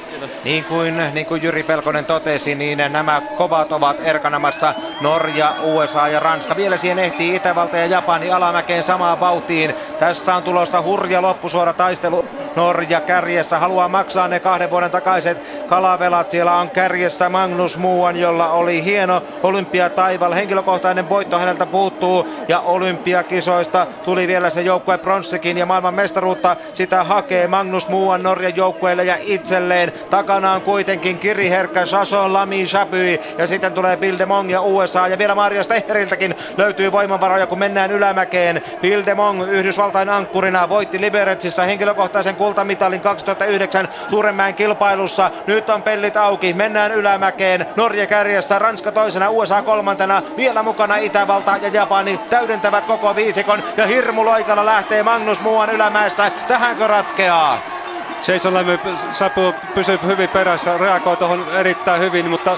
Niin kuin, niin kuin Jyri Pelkonen totesi, niin nämä kovat ovat erkanamassa Norja, USA ja Ranska. Vielä siihen ehtii Itävalta ja Japani alamäkeen samaan vauhtiin. Tässä on tulossa hurja loppusuora taistelu. Norja kärjessä haluaa maksaa ne kahden vuoden takaiset kalavelat. Siellä on kärjessä Magnus Muuan, jolla oli hieno olympiataival. Henkilökohtainen voitto häneltä puuttuu ja olympiakisoista tuli vielä se joukkue pronssikin ja maailman mestaruutta sitä hakee Magnus Muuan Norjan joukkueelle ja itselleen. Takana on kuitenkin Kiri Herkkä, Sason, Lami, Shabui ja sitten tulee Bildemong ja USA ja vielä Mario Stecheriltäkin löytyy voimavaroja kun mennään ylämäkeen. Bildemong Yhdysvaltain ankkurina voitti Liberetsissä henkilökohtaisen kultamitalin 2009 Suurenmäen kilpailussa. Nyt on pellit auki, mennään ylämäkeen. Norja kärjessä, Ranska toisena, USA kolmantena. Vielä mukana Itävalta ja Japani täydentävät koko viisikon ja hirmu loikalla lähtee Magnus Muuan ylämäessä. Tähänkö ratkeaa? Jason Lämmy Sapu pysyy hyvin perässä, reagoi tuohon erittäin hyvin, mutta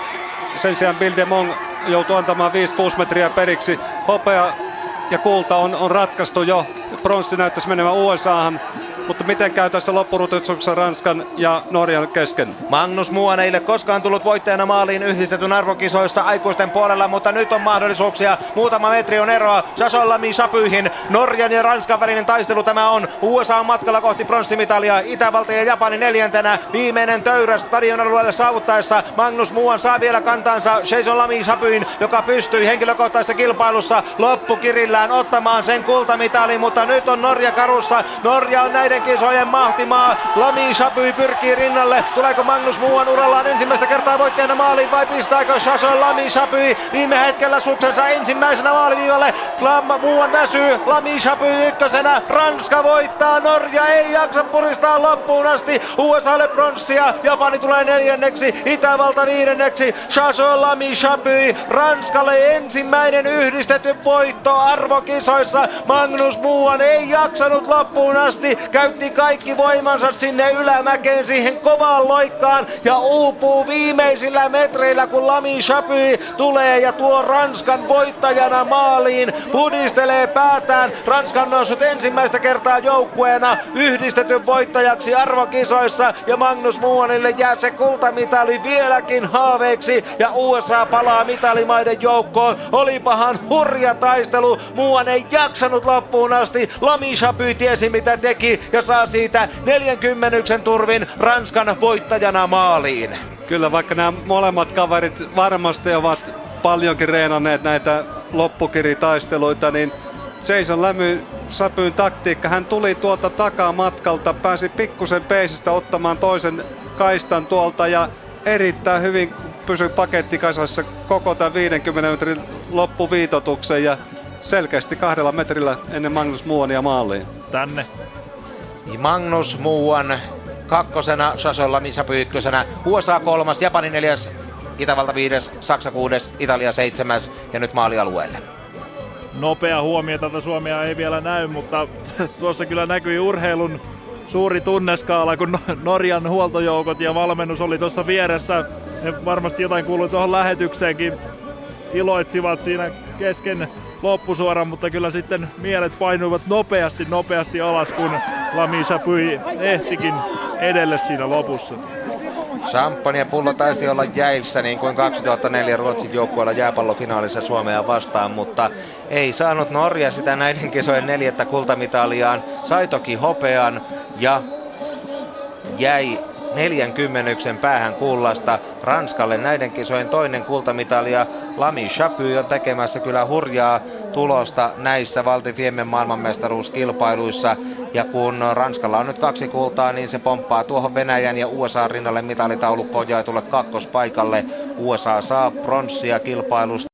sen sijaan Bill de Mong joutuu antamaan 5-6 metriä periksi. Hopea ja kulta on, on ratkaistu jo. Pronssi näyttäisi menevän USAhan mutta miten käy tässä loppurutuksessa Ranskan ja Norjan kesken? Magnus Muan ei ole koskaan tullut voittajana maaliin yhdistetyn arvokisoissa aikuisten puolella, mutta nyt on mahdollisuuksia. Muutama metri on eroa Sasolami Sapyihin. Norjan ja Ranskan välinen taistelu tämä on. USA on matkalla kohti pronssimitalia. Itävalta ja Japani neljäntenä. Viimeinen töyrä stadion alueelle saavuttaessa. Magnus Muan saa vielä kantansa Jason Lami Sapyin, joka pystyi henkilökohtaisessa kilpailussa loppukirillään ottamaan sen kultamitalin, mutta nyt on Norja karussa. Norja on näiden näiden kisojen mahtimaa. Lami Shabui pyrkii rinnalle. Tuleeko Magnus Muuan urallaan ensimmäistä kertaa voittajana maaliin vai pistääkö Chason Lami Shabui viime hetkellä suksensa ensimmäisenä maaliviivalle. Klam Muuan väsyy. Lami Shabui ykkösenä. Ranska voittaa. Norja ei jaksa puristaa loppuun asti. USAlle pronssia. Japani tulee neljänneksi. Itävalta viidenneksi. Chason Lami Shabui. Ranskalle ensimmäinen yhdistetty voitto arvokisoissa. Magnus Muuan ei jaksanut loppuun asti käytti kaikki voimansa sinne ylämäkeen siihen kovaan loikkaan ja uupuu viimeisillä metreillä kun Lami Chapy tulee ja tuo Ranskan voittajana maaliin, pudistelee päätään. Ranska on noussut ensimmäistä kertaa joukkueena yhdistetyn voittajaksi arvokisoissa ja Magnus Muuanille jää se kultamitali vieläkin haaveeksi ja USA palaa mitalimaiden joukkoon. Olipahan hurja taistelu, Muuan ei jaksanut loppuun asti. Lami Chapy tiesi mitä teki ja saa siitä 40 turvin Ranskan voittajana maaliin. Kyllä, vaikka nämä molemmat kaverit varmasti ovat paljonkin reenanneet näitä loppukiritaisteluita, niin Jason Lämy Säpyn taktiikka. Hän tuli tuolta takamatkalta, pääsi pikkusen peisistä ottamaan toisen kaistan tuolta ja erittäin hyvin pysyi pakettikasassa koko tämän 50 metrin loppuviitotuksen ja selkeästi kahdella metrillä ennen Magnus Muuania maaliin. Tänne. Magnus Muuan kakkosena, Sasolla Misapu ykkösenä, USA kolmas, Japani neljäs, Itävalta viides, Saksa kuudes, Italia seitsemäs ja nyt maalialueelle. Nopea huomio, tätä Suomea ei vielä näy, mutta tuossa kyllä näkyi urheilun suuri tunneskaala, kun Norjan huoltojoukot ja valmennus oli tuossa vieressä. Ne varmasti jotain kuului tuohon lähetykseenkin. Iloitsivat siinä kesken loppusuoran, mutta kyllä sitten mielet painuivat nopeasti nopeasti alas, kun Lami Sapui ehtikin edelle siinä lopussa. Champagne pullo taisi olla jäissä niin kuin 2004 Ruotsin joukkueella jääpallofinaalissa Suomea vastaan, mutta ei saanut Norja sitä näiden kisojen neljättä kultamitaliaan. Sai toki hopean ja jäi neljän kymmenyksen päähän kullasta. Ranskalle näiden kisojen toinen kultamitali ja Lami Chapy on tekemässä kyllä hurjaa tulosta näissä Valti Fiemen maailmanmestaruuskilpailuissa. Ja kun Ranskalla on nyt kaksi kultaa, niin se pomppaa tuohon Venäjän ja USA rinnalle mitalitaulukkoon jaetulle kakkospaikalle. USA saa pronssia kilpailusta.